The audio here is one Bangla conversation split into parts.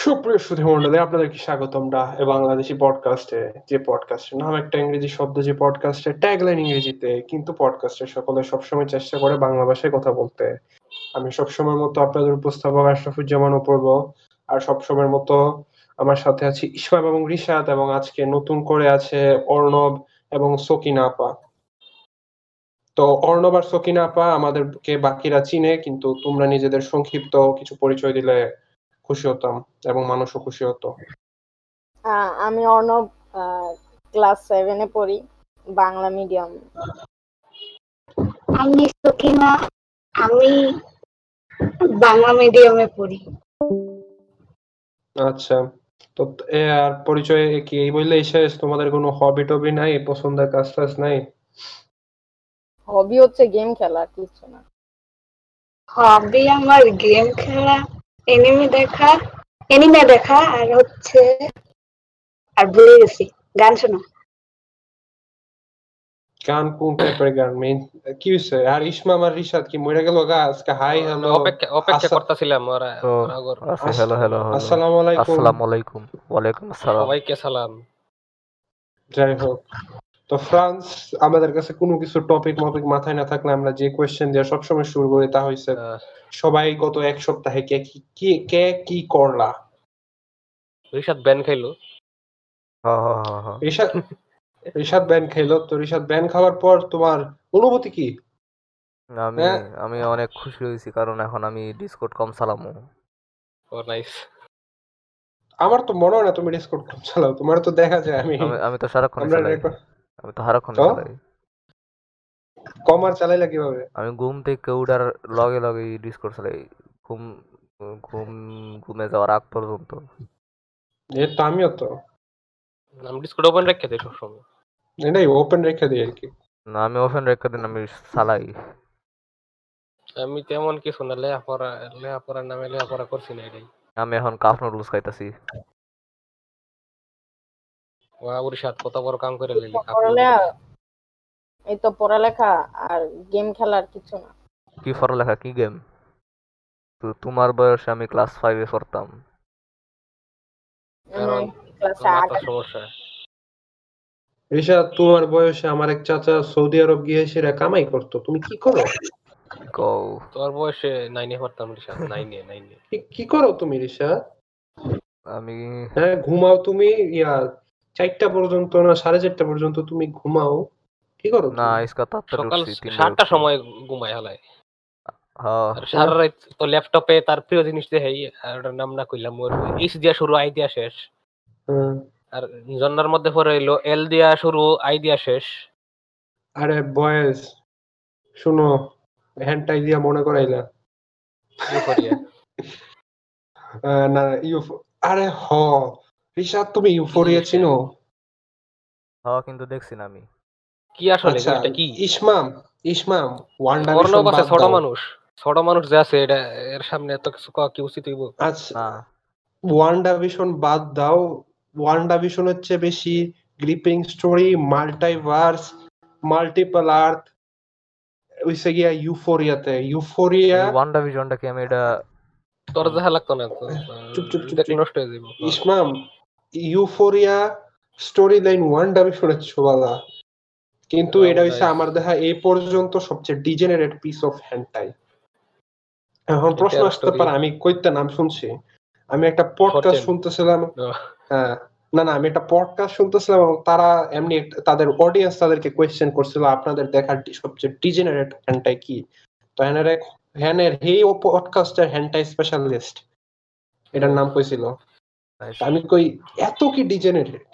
সুপ্রিয় সুধীমণ্ডলী আপনাদেরকে স্বাগতমরা এ বাংলাদেশি পডকাস্টে যে পডকাস্টের নাম একটা ইংরেজি শব্দ, যে পডকাস্টের ট্যাগলাইন ইংরেজিতে, কিন্তু সকলে সবসময় চেষ্টা করে বাংলা ভাষায় কথা বলতে। আমি সবসময় মতো আপনাদের উপস্থাপক আশরাফুজ্জামান অপূর্ব, আর সবসময়ের মতো আমার সাথে আছে ইসমাম এবং রিশাদ, এবং আজকে নতুন করে আছে অর্ণব এবং সকিনা আপা। তো অর্ণব আর সকিনা আপা আমাদেরকে বাকিরা চিনে, কিন্তু তোমরা নিজেদের সংক্ষিপ্ত কিছু পরিচয় দিলে খুশি হতাম এবং মানুষও খুশি হতো আহ, আমি অর্ণব ক্লাস সেভেনে পড়ি বাংলা মিডিয়াম আমি সখিনা আমি বাংলা মিডিয়ামে পড়ি। আচ্ছা তো এ আর পরিচয় কি? এই বললে শেষ? তোমাদের কোনো হবি টবি নাই? পছন্দের কাজ টাজ নাই? হবি হচ্ছে গেম খেলা কিছু না। হবি আমার গেম খেলা এনিমে দেখা এনিমে দেখা আর হচ্ছে আর ভুলে গেছি। গান শোনা। গান কোন টাইপের গান? মেইন কি হইছে? আর ইসমাম আর রিশাদ কি মরে গেল গা? আজকে হাই হ্যালো অপেক্ষা অপেক্ষা। করতেছিলাম ওরা আগর- আচ্ছা হ্যালো হ্যালো হ্যালো আসসালামু আলাইকুম। আসসালামু আলাইকুম। ওয়ালাইকুম আসসালাম। সবাইকে সালাম। যাই হোক। তো ফ্রান্স আমাদের কাছে কোনো কিছু টপিক মপিক মাথায় না থাকলে আমরা যে কোয়েশ্চেন দিয়ে সবসময় শুরু করি তা হইছে আহ, সবাই গত এক সপ্তাহে কে কি কি কে কি করলা? রিশাদ ব্যান খাইলো। রিশাদ রিশাদ ব্যান খাইলো। তো রিশাদ ব্যান খাওয়ার পর তোমার অনুভূতি কি? আমি হ্যাঁ। আমি অনেক খুশি হয়েছি কারণ এখন আমি ডিসকর্ড কম চালামু। ও নাইস আমার তো মনে হয় না তুমি ডিসকর্ড কম চালাও তোমার তো দেখা যায় আমি। আমি তো সারাক্ষণ আমি তো সারাক্ষণ তো? চালাই। কম আর চালাইলা কীভাবে? আমি ঘুম থেকে উঠার লগে লগে ডিসকর্ড চালাই। ঘুম ঘুম ঘুমে যাওয়ার আগ পর্যন্ত। এ তো আমিও তো। আমি ডিসকর্ড ওপেন রেখে দিই সবসময়। এটাই ওপেন রেখে দিই আর কি। না আমি ওপেন রেখে দিন আমি চালাই। আমি তেমন কিছু না লেখাপড়া লেখাপড়ার নামে লেখাপড়া করছি না এটাই। আমি এখন কাপ নুডলস খাইতাছি। কত বড় কাম করে লিলি এই তো পড়ালেখা আর গেম খেলা আর কিছু না। কি পড়ালেখা? কি গেম? তো তোমার বয়সে আমি ক্লাস ফাইভে পড়তাম। কারণ তোমার সমস্যা। রিশাদ তোমার বয়সে আমার এক চাচা সৌদি আরব গিয়ে সেরা কামাই করতো। তুমি কি করো? তোর বয়সে নাইনে পড়তাম রিশাদ নাইনে নাইনে কি- কি করো তুমি রিশাদ আমি হ্যাঁ ঘুমাও তুমি ইয়া চারটা পর্যন্ত না সাড়ে চারটা পর্যন্ত তুমি ঘুমাও। কি করো না? আজকে তাড়াতাড়ি সকাল উঠছি। সময় ঘুমাই হালায়। হ্যাঁ। সারা রাত তো ল্যাপটপে তার প্রিয় জিনিস দেখাই আর ওটার নাম না কইলাম ওর ইস দিয়া শুরু আই দিয়া শেষ। হ্যাঁ। আর জন্নার মধ্যে পরে হইল এল দিয়া শুরু আই দিয়া শেষ। আরে বয়েস শুনো হ্যান্ডটাই দিয়া মনে করাইলা। না ইউফ আরে হ রিশাদ তুমি ইউফোরিয়া চিনো হ্যাঁ। কিন্তু দেখছি না আমি। কি আসলে আচ্ছা এটা কি? ইসমাম ইসমাম ওয়ান্ডার অর্ণব আছে ছোট মানুষ ছোট মানুষ যে আছে এটা এর সামনে এত কিছু কওয়া কি উচিত হইব? আচ্ছা না ওয়ান্ডা ভিশন বাদ দাও। ওয়ান্ডা ভিশন হচ্ছে বেশি gripping story multiverse multiple earth ওইসে গিয়া ইউফোরিয়াতে ইউফোরিয়া ওয়ান্ডা ভিশনটা কি আমি এটা তোর দেখা লাগতো না চুপ, চুপ, চুপ, দেখলে নষ্ট হয়ে যাব ইসমাম ইউফোরিয়া স্টোরি লাইন ওয়ান্ডা ভিশনের ছোবালা কিন্তু এটা আমার দেখা এই পর্যন্ত সবচেয়ে ডিজেনারেট পিস অফ হ্যান্ডটাই এখন প্রশ্ন আসতে পারে আমি কইতে নাম শুনছি। আমি একটা পডকাস্ট শুনতেছিলাম. হ্যাঁ। না না আমি একটা পডকাস্ট শুনতেছিলাম এবং তারা এমনি তাদের অডিয়েন্স তাদেরকে কোয়েশ্চেন করছিল আপনাদের দেখার সবচেয়ে ডিজেনারেট হ্যান্ডটাই কি? তো হ্যানের হ্যানের হে ও পডকাস্টের হ্যান্ডটাই স্পেশালিস্ট এটার নাম কইছিল। আমি কই এত কি ডিজেনারেট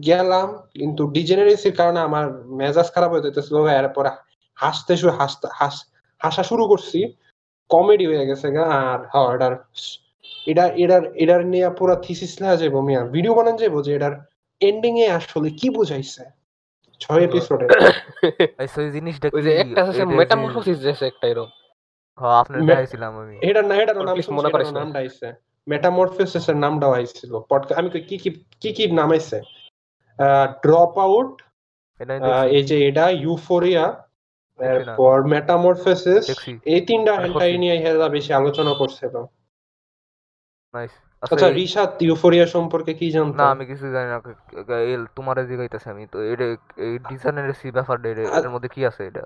গেলাম কিন্তু ডিজেনারেসির কারণে আমার মেজাজ খারাপ হয়ে যেতেছিল এরপরে হাসতে শুরু হাসতে হাস হাসা শুরু করছি কমেডি হয়ে গেছে গা আর হ্যাঁ এটার এটা এটার এটার নিয়ে পুরো থিসিস লেখা যাব মিয়া ভিডিও বানান যাব যে এটার এন্ডিং এ আসলে কি বুঝাইছে। ছয় এপিসোডে এই সেই জিনিসটা ওই যে একটা আছে এটা মেটামরফোসিস যে আছে একটা এরকম হ্যাঁ আপনার দেখাইছিলাম আমি। এটার না এটা নাম মনে এটারও করাইস না। নামটা আইছে। মেটামরফিসিস এর নামটাও আইছিল পডকাস্ট আমি কি কি কি কি নাম আইছে ড্রপ আউট এই যে এটা ইউফোরিয়া। এরপর মেটামরফোসিস এই তিনটা আর হেন্টাই নিয়ে হেরা বেশি আলোচনা করছিল আচ্ছা রিশাদ ইউফোরিয়া সম্পর্কে কি জানতো? না আমি কিছু জানি না। এই তোমারে জিগাইতেছি আমি তো এটা এই ডিজাইনের সি আ- এটার মধ্যে কি আছে এটা?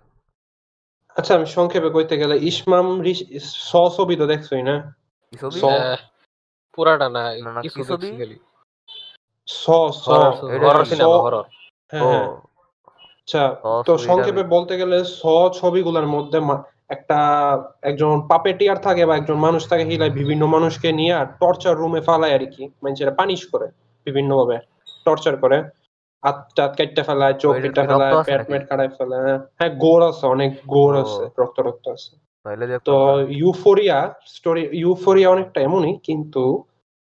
আচ্ছা আমি সংক্ষেপে কইতে গেলে ইসমাম রিশ- স ছবি তো দেখছোই না? ছবি? পুরাটা না কিছু স স হরর সিনেমা হরর আচ্ছা তো সংক্ষেপে বলতে গেলে স ছবিগুলোর মধ্যে একটা একজন পাপেটিয়ার থাকে বা একজন মানুষ থাকে হিলায় বিভিন্ন মানুষকে নিয়ে আর টর্চার রুমে ফালায় আর কি। মানুষেরা পানিশ করে বিভিন্ন ভাবে টর্চার করে। হাত কেটে ফেলায় চোখ কেটে ফেলায় পেট মেট কাটায় ফেলায়। হ্যাঁ গোড় আছে অনেক গোড় ও। আছে রক্ত রক্ত আছে। তো ইউফোরিয়া স্টোরি ইউফোরিয়া অনেকটা এমনই কিন্তু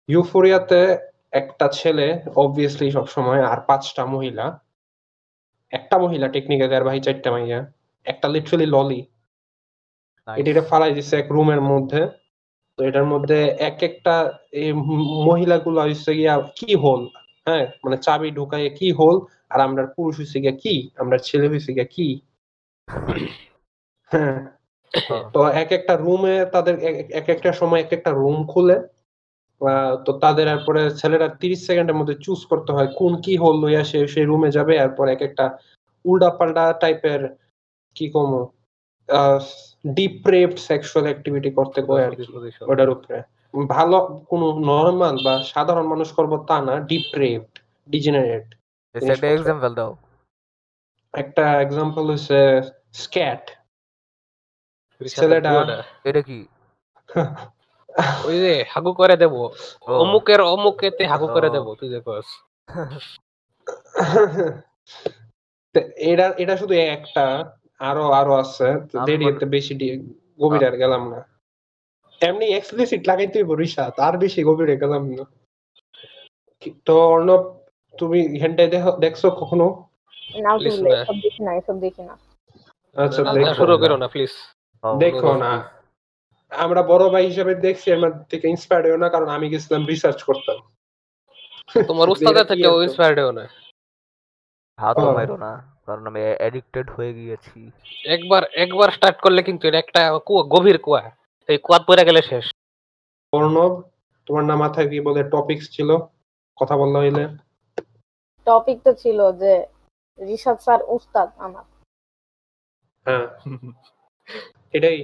ইউফোরিয়াতে একটা ছেলে অবভিয়াসলি সবসময় আর পাঁচটা মহিলা একটা মহিলা টেকনিক্যালি আর ভাই চারটা মাইয়া একটা লিটারালি ললি এটিরে ফালাই দিছে এক রুমের মধ্যে। তো এটার মধ্যে এক একটা এই মহিলাগুলো হচ্ছে গিয়া কি হোল? হ্যাঁ মানে চাবি ঢুকাইয়ে কি হোল? আর আমরা পুরুষ হচ্ছে গিয়া কি? আমরা ছেলে হচ্ছে গিয়া কি? হ্যাঁ। তো এক একটা রুমে তাদের এক- এক একটা সময় এক একটা রুম খুলে তো তাদের এরপরে ছেলেরা তিরিশ সেকেন্ডের মধ্যে চুজ করতে হয় কোন কি হল লইয়া সে সেই রুমে যাবে। এরপর এক একটা উল্টা পাল্টা টাইপের কি কম ডিপ্রেভড সেক্সুয়াল অ্যাক্টিভিটি করতে কয় আর কি ওটার উপরে। ভালো কোনো নর্মাল বা সাধারণ মানুষ করব তা না ডিপ্রেভড ডিজেনারেট একটা এক্সাম্পল দাও একটা এক্সাম্পল হচ্ছে স্ক্যাট ছেলেটা- এটা কি? ওই যে হাগু করে দেবো। অমুকের অমুকেতে হাগু করে। দেবো তুই যে কস। এটা এটা শুধু একটা আরও আরও আছে। তো আমি দেরি বল- এতে বেশি গভীরে আর গেলাম না। এমনি এক্সপ্লিসিট লাগাইতে হইব রিশাদ আর বেশি গভীরে গেলাম না। তো অর্ণব তুমি হেনটাই দেখো- দেখছ কখনো? না। এসব দেখি না এসব দেখি না। আচ্ছা দেখো। শুরু করো না প্লিজ হ্যাঁ, দেখো না আমরা বড় ভাই হিসেবে দেখছি আমার থেকে ইন্সপায়ার্ড হইও না কারণ আমি গেছিলাম রিসার্চ করতাম তোমার উস্তাদের থেকে কি ইন্সপায়ার্ড হও না? হাতও হ্যাঁ। মাইরো না কারণ আমি অ্যাডিক্টেড হয়ে গিয়েছি। একবার একবার স্টার্ট করলে কিন্তু এটা একটা কুয়া গভীর কুয়া এই কুয়াত পড়ে গেলে শেষ। অর্ণব তোমার না মাথায় কি বলে টপিকস ছিল? কথা বললা হইলে। টপিক তো ছিল যে রিশাদ স্যার উস্তাদ আমার। হ্যাঁ। এটাই।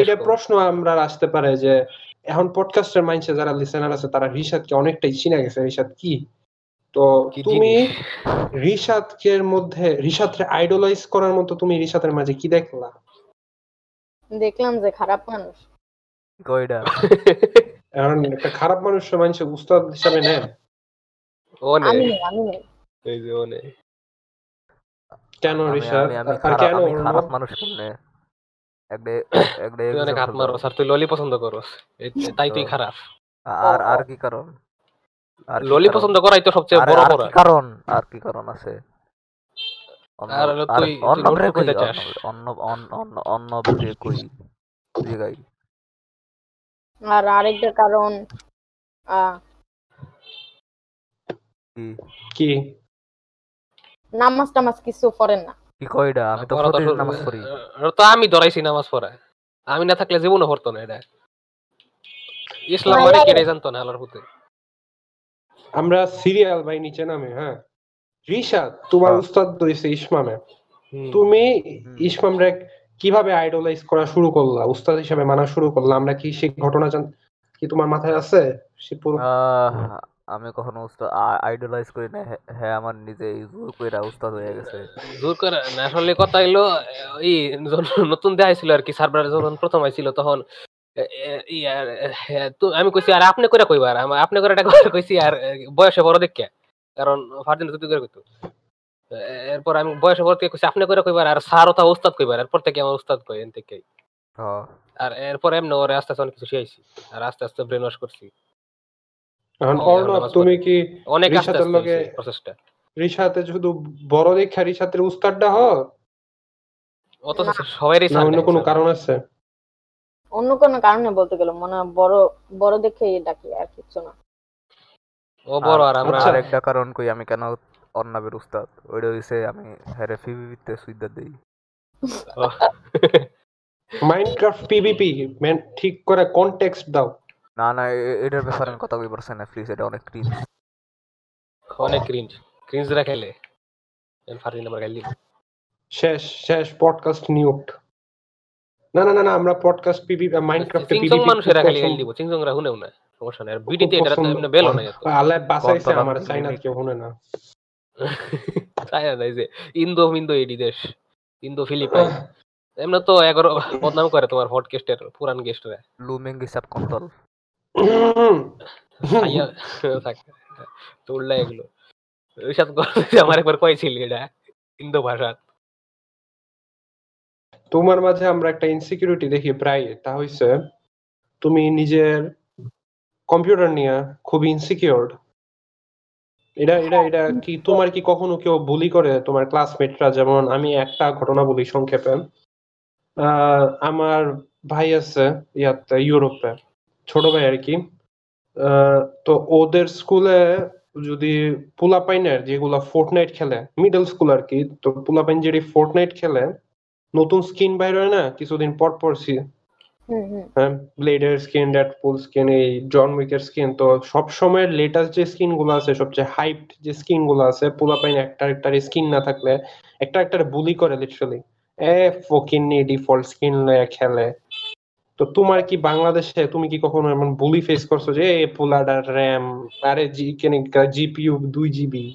এটা প্রশ্ন আমরা আসতে পারে যে এখন পডকাস্টের মাইন্ডসে যারা লিসেনার আছে তারা রিশাদকে অনেকটাই চিনে গেছে। রিশাদ কি? তো তুমি মধ্যে রিশাদকে আইডলাইজ করার মতো তুমি রিশাদের মাঝে কি দেখলা? দেখলাম যে খারাপ মানুষ। কয়টা এখন একটা খারাপ মানুষ মানুষ উস্তাদ হিসাবে নেন। ও নেই। আমি নেই আমি নেই। এই যে ও নেই। কেন আর খারাপ কেন খারাপ মানুষ কেমনে একটা একটা তুই অনেক হাত মারো স্যার তুই ললি পছন্দ করস। তাই তুই খারাপ। আর আর কি কারণ? আর ললি পছন্দ করাই তো সবচেয়ে বড় বড় কারণ? আর কি কারণ আছে? আর তুই- কই? কই? আরেকটা কারণ কি? নামাজ টামাজ কিছু করেন না। কি কয়টা আমি তো প্রতিদিন নামাজ পড়ি। তো আমি ধরাইছি নামাজ পড়া। আমি না থাকলে জীবনও পড়তো না এটা। ইসলাম মানে কেড়ে জানতো না আল্লাহর পুতে আমরা সিরিয়াল ভাই নিচে নামে হ্যাঁ? রিশাদ তোমার হ্যাঁ। উস্তাদ হইছে ইসমামে। তুমি হুম। ইসমাম রে কীভাবে আইডলাইজ করা শুরু করলা? উস্তাদ হিসেবে মানা শুরু করলা? আমরা কি সেই ঘটনা জান কি তোমার মাথায় আছে? সে পুরো আমি কখনো উস্তাদ আইডলাইজ করি না হ্যাঁ- আমার নিজে জোর কইরা উস্তাদ হয়ে গেছে। জোর করে না আসলে কথা হইল এই নতুন দেয়া ছিল আর কি সার্ভার যখন প্রথম আইছিল তখন আমি কইছি আর আপনি করে কইবার আপনি করে এটা কইছি আর বয়সে বড় দেখে কারণ ফারদিন তুই করে কইতো। এরপর আমি বয়সে বড় থেকে কইছি আপনি করে কইবার আর স্যার ওটা উস্তাদ কইবার এরপর থেকে আমার উস্তাদ কই এন থেকে আর এরপর এমনি ওরে আস্তে আস্তে অনেক কিছু শিখাইছি আর আস্তে আস্তে ব্রেন ওয়াশ করছি। এখন অর্ণব তুমি কি অনেক লগে- প্রসেসটা শুধু বড় দেখা রিশাতের উস্তাদটা হ অত সবারই না অন্য কোনো কারণ আছে? অন্য কোনো কারণে বলতে গেলে মনে বড় বড় দেখে ডাকি আর কিছু না। ও বড় আর আমরা আচ্ছা। আর একটা কারণ কই আমি কেন অন্নাবের উস্তাদ? ওইটা হইছে আমি হ্যারে ফিবিতে সুইদা দেই। মাইনক্রাফট পিভিপি ঠিক করে কনটেক্সট দাও। না না এটার ব্যাপারে আমি কথা কই পারছি না প্লিজ এটা অনেক ক্রিঞ্জ অনেক ক্রিঞ্জ ক্রিঞ্জ ক্রিঞ্জরা খেলে। ফার্স্ট নাম্বার খেলি শেষ শেষ পডকাস্ট নিউট না না না না আমরা পডকাস্ট পিভি মাইনক্রাফটে চিংসং পিভিপি মানুষেরা খালি খেলি দিব চিংসংরা হুনেও না সমস্যা নাই। আর বিটিতে এটা তো এমনি বেলো নাই। এত আল্লাহ বাঁচাইছে আমার চাইনা? কেউ শুনে না। তাই না এই যে ইন্দো মিন্দো এডি দেশ ইন্দো ফিলিপাইন। এমনি তো এগারো বদনাম করে তোমার পডকাস্টের পুরান গেস্টরা লুমিং হিসাব কন্ট্রোল তো এগুলো। রিসাদ আমার একবার কয়েছিল এটা ইন্দো ভাষা তোমার মাঝে আমরা একটা ইনসিকিউরিটি দেখি প্রায় তা হইছে তুমি নিজের কম্পিউটার নিয়ে খুব ইনসিকিউরড এটা এটা এটা কি তোমার কি কখনো কেউ বুলি করে? তোমার ক্লাসমেটরা যেমন আমি একটা ঘটনা বলি সংক্ষেপে। আহ, আমার ভাই আছে ইয়াতে ইউরোপে। ছোট ভাই আর কি তো ওদের স্কুলে যদি পোলাপাইনের যেগুলা ফোর্টনাইট খেলে মিডল স্কুল আর কি তো পোলাপাইন যেটি ফোর্টনাইট খেলে নতুন স্কিন বাইর হয় না কিছুদিন পর পর হ্যাঁ ব্লেডের স্কিন ডেডপুল স্কিন এই জন উইকের স্কিন তো সব সময় লেটেস্ট যে স্কিনগুলো আছে সবচেয়ে হাইপড যে স্কিনগুলো আছে পোলাপাইন একটা একটা স্কিন না থাকলে একটা একটা বুলি করে literally a fucking default skin লয়ে খেলে। তো তোমার কি বাংলাদেশে তুমি কি কখনো এমন বুলি ফেস করছ যে এ পোলাডার র্যাম আরে জি কেন জিপিইউ দুই জিবি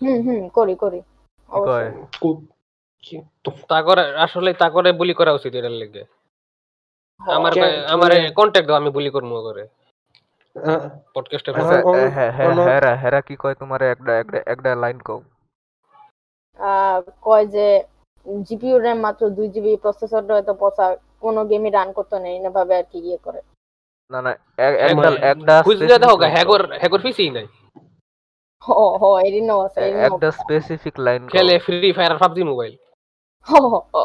হুম হুম করি করি তা করে আসলে তা করে বুলি করা উচিত এটার লেগে। আমার কে- আমার কন্টাক্ট দাও আমি বুলি করব করে। পডকাস্টে হ্যাঁ হ্যাঁ হেরা হেরা কি কয় তোমার? একটা একটা একটা লাইন কও। কয় যে জিপিইউ র্যাম মাত্র দুই জিবি প্রসেসরটা হয়তো পচা কোনো গেমই রান করতে নেই না ভাবে আর কি ইয়ে করে। না না এক- একটা একটা specific line হ্যাগর হ্যাগর পিসি নাই। হ হ এরিনাও আছে একটা স্পেসিফিক লাইন খেলে ফ্রি ফায়ার পাবজি মোবাইল হ হ, হ।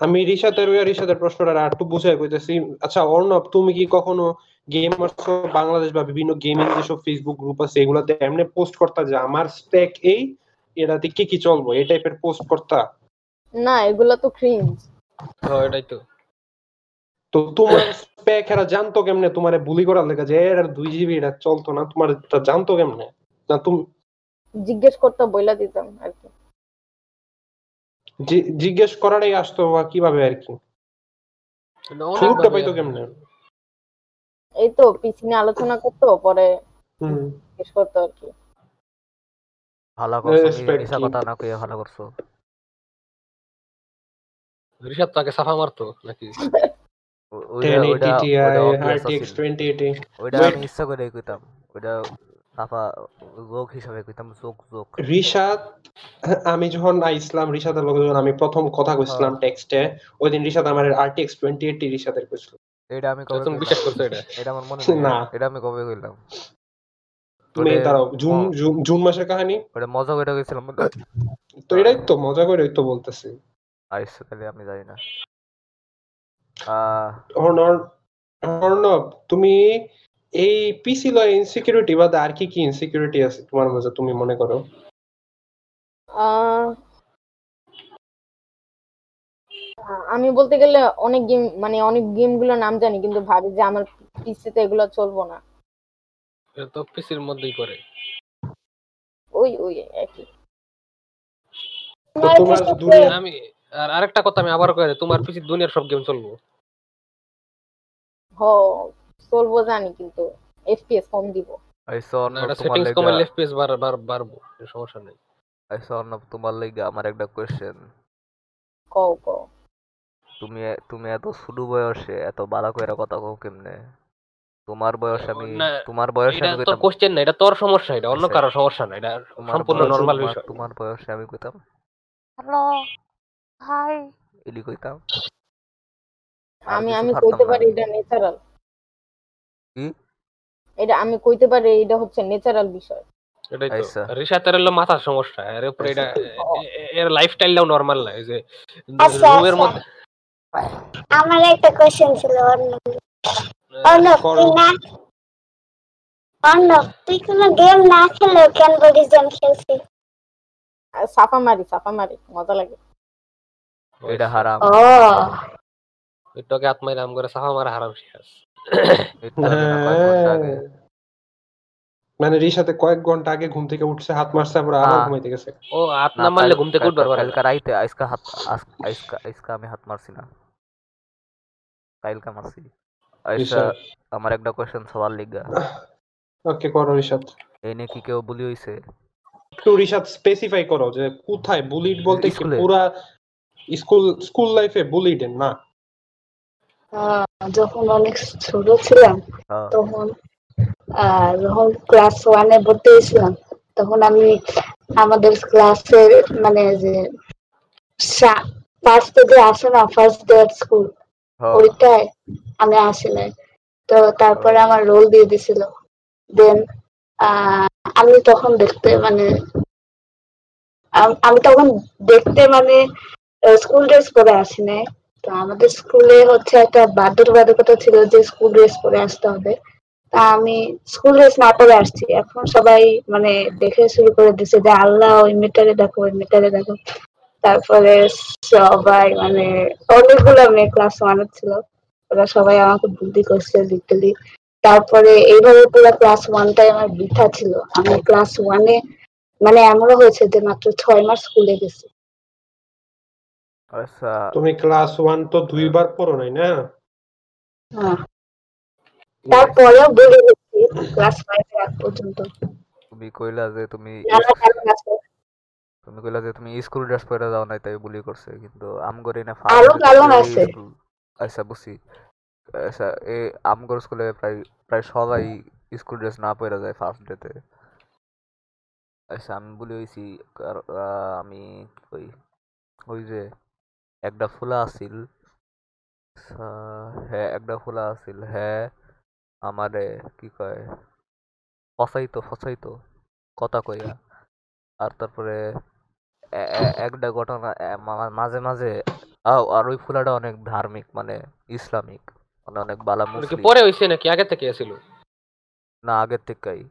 আমি রিশাতের ওই রিশাতের প্রশ্নটা আর একটু বুঝাই কইতেছি। আচ্ছা অর্ণব তুমি কি কখনো গেমার্স বাংলাদেশ বা বিভিন্ন গেমিং যেসব ফেসবুক গ্রুপ আছে এগুলাতে এমনি পোস্ট করতা যে আমার স্পেক এই এটাতে কি কি চলবো এই টাইপের পোস্ট করতা? না এগুলো তো ক্রিঞ্জ তো এটাই তো। তো তোমার স্পেক এরা জানতো কেমনে? তোমারে বুলি করার লেগে যে এর দুই জিবি এটা চলতো না। তোমার এটা জানতো কেমনে? না তুমি জিজ্ঞেস করতে বইলা দিতাম আর কি। জিজ্ঞেস করাটাই আসতো বা কীভাবে আর কি। সুযোগটা পাইতো কেমনে? এই তো পিসি নিয়ে আলোচনা করতো পরে জিজ্ঞেস করতো আর কি। ভালো করছ মিশা কথা না কইয়া ভালো করছ। ঋষাদ তাকে সাফা মারতো নাকি? ও- ওইটা 1080 ওইটা Ti ওইটা obvious RTX আছিল। 2080 ওইটা Wait. আমি ইচ্ছা করে কইতাম। ওইটা সাফা যোগ হিসাবে কইতাম যোগ যোগ রিশাদ আমি যখন ইসলাম রিশাদের লগে যখন আমি প্রথম কথা কইছিলাম টেক্সটে ওই দিন রিশাদ আমার আরটিএক্স 2080 রিশাদের কইছিল। এটা আমি কবে তুমি বিশ্বাস করছ এটা? এটা আমার মনে না। এটা আমি কবে কইলাম? তুমি দাঁড়াও জুন জুন জুন মাসের কাহিনী? ওটা মজা করে কইছিলাম। তো এটাই তো মজা করে তো বলতেছি। আইস তাহলে আমি জানি না। অর্ণব তুমি এই পিসি লয় ইনসিকিউরিটি বাদে আর কি কি ইনসিকিউরিটি আছে তোমার মাঝে তুমি মনে করো? আমি বলতে গেলে অনেক গেম মানে অনেক গেমগুলোর নাম জানি কিন্তু ভাবি যে আমার পিসিতে এগুলো চলবো না। এটা তো পিসির মধ্যেই করে। ওই ওই একই। তোমার আমি আর আরেকটা কথা আমি আবার কয়ে দিই, তোমার পিসি দুনিয়ার সব গেম চলবো। হ চলবো জানি কিন্তু এফপিএস কম দিব। আইস না অর্ণব এটা তোমার সেটিংস এফপিএস বার বার বাড়বো সমস্যা নেই। আইস অর্ণব তোমার লাগা আমার একটা কোয়েশ্চেন কও কও। তুমি তুমি এত ছোট বয়সে এত ভালো করে কথা কও কেমনে? তোমার বয়স আমি তোমার বয়সে আমি কইতাম কোশ্চেন না এটা তোর সমস্যা এটা অন্য আচ্ছা। কারও সমস্যা না এটা তোমার সম্পূর্ণ বয়সে- বিষয়। তোমার বয়সে আমি কইতাম হ্যালো। হাই এলি কইতাম আমি আমি কইতে পারি এটা ন্যাচারাল কি? এটা আমি কইতে পারি এটা হচ্ছে ন্যাচারাল বিষয়। এটাই তো। হলো মাথার সমস্যা এর উপরে এটা এ- এ- এর লাইফস্টাইলটাও নরমাল না যে রুমের। মধ্যে আমার একটা কোশ্চেন ছিল অর্ণব। অর্ণব তুই না অর্ণব তুই কোনো গেম না খেলেও কেন বলিস যে আমি সাফা মারি সাফা মারি মজা লাগে। এটা হারাম। ও এটাকে আত্মাই নাম করে সাফা মারা হারাম হ্যাঁ। মানে রিসাতে কয়েক ঘণ্টা আগে ঘুম থেকে উঠছে হাত মারছে আবার আবার ঘুমাইতে গেছে। ও হাত না মারলে ঘুম থেকে উঠবার। কালকা রাইতে আজকা হাত আজ- আজকা আজকা আমি হাত মারছি না। কালকা মারছি। আজকা আমার একটা কোয়েশ্চেন সবার লিগা। ওকে করো এনে কি কেউ বলি হইছে? একটু রিসাদ স্পেসিফাই করো যে কোথায়? বুলিট বলতে কি পুরা স্কুল স্কুল লাইফে বুলিড না। আহ, যখন অনেক ছোট ছিলাম হ্যাঁ, তখন যখন ক্লাস ওয়ানে ভর্তি হয়েছিলাম তখন আমি আমাদের ক্লাসের মানে যে ফার্স্ট যে আসে না ফার্স্ট ডে অফ স্কুল হ্যাঁ, ওইটায় আমি আসি নাই। তো তারপরে আমার রোল দিয়ে দিছিল। দেন আমি তখন দেখতে মানে আমি তখন দেখতে মানে স্কুল ড্রেস পরে আসি নাই তো আমাদের স্কুলে হচ্ছে একটা বাধ্যবাধকতা ছিল যে স্কুল ড্রেস পরে আসতে হবে। তা আমি স্কুল ড্রেস না পরে আসছি। এখন সবাই মানে দেখে শুরু করে দিছে যে আল্লাহ ওই মিটারে দেখো, ওই মিটারে দেখো। তারপরে সবাই মানে অনেকগুলো মেয়ে ক্লাস ওয়ানে ছিল। ওরা সবাই আমাকে বুদ্ধি করছে লিটালি তারপরে এইভাবে পুরো ক্লাস ওয়ানটাই আমার বৃথা ছিল। আমি ক্লাস ওয়ানে মানে এমনও হয়েছে যে মাত্র ছয় মাস স্কুলে গেছি। আচ্ছা। তুমি ক্লাস ওয়ান তো দুইবার পড়ো নাই না? হ্যাঁ। তারপরেও বলে ক্লাস ফাইভে এক পর্যন্ত। তুমি কইলা যে তুমি তুমি কইলা যে তুমি স্কুল ড্রেস পরে যাও নাই তাই বুলি করছে কিন্তু আমগরে না আরও কারণ আছে। আচ্ছা বুঝছি। আচ্ছা এ আমগর স্কুলে প্রায় প্রায় সবাই স্কুল ড্রেস না পরে যায় ফার্স্ট ডেতে আচ্ছা আমি বলি হইছি আমি কি কই? ওই যে একটা ফুলা আছিল আচ্ছা, হ্যাঁ একটা ফুলা আছিল হ্যাঁ আমারে কি কয় ফসাইতো ফসাইতো কথা কইয়া। আর তারপরে একটা ঘটনা মাঝে মাঝে আর ওই ফুলাটা অনেক ধার্মিক মানে ইসলামিক মানে অনেক বালা মুসলিম। পরে হইছে নাকি? আগে থেকে ছিল না আগের থেকেই।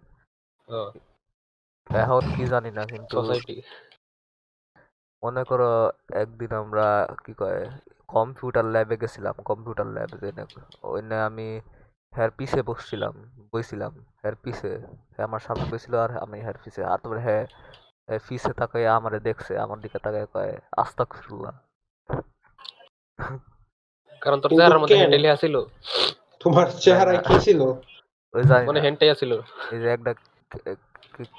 এখন কি জানি না কিন্তু সোসাইটি মনে করো একদিন আমরা কি কয় কম্পিউটার ল্যাবে গেছিলাম কম্পিউটার ল্যাবে ওইনে আমি হ্যার পিছে বসছিলাম বইছিলাম হ্যার হ্যাঁ আমার সামনে বসছিল আর আমি হ্যার পিছে আর তারপরে হ্যাঁ পিছে তাকাই আমারে দেখছে আমার দিকে তাকায় কয় আস্তাক ফিরুল্লাহ কারণ তোর চেহারার মধ্যে কেন? হেন্টে লিখা ছিল। তোমার চেহারায় কি ছিল? ওই জানি মানে হেন্টাই ছিল। এই যে একটা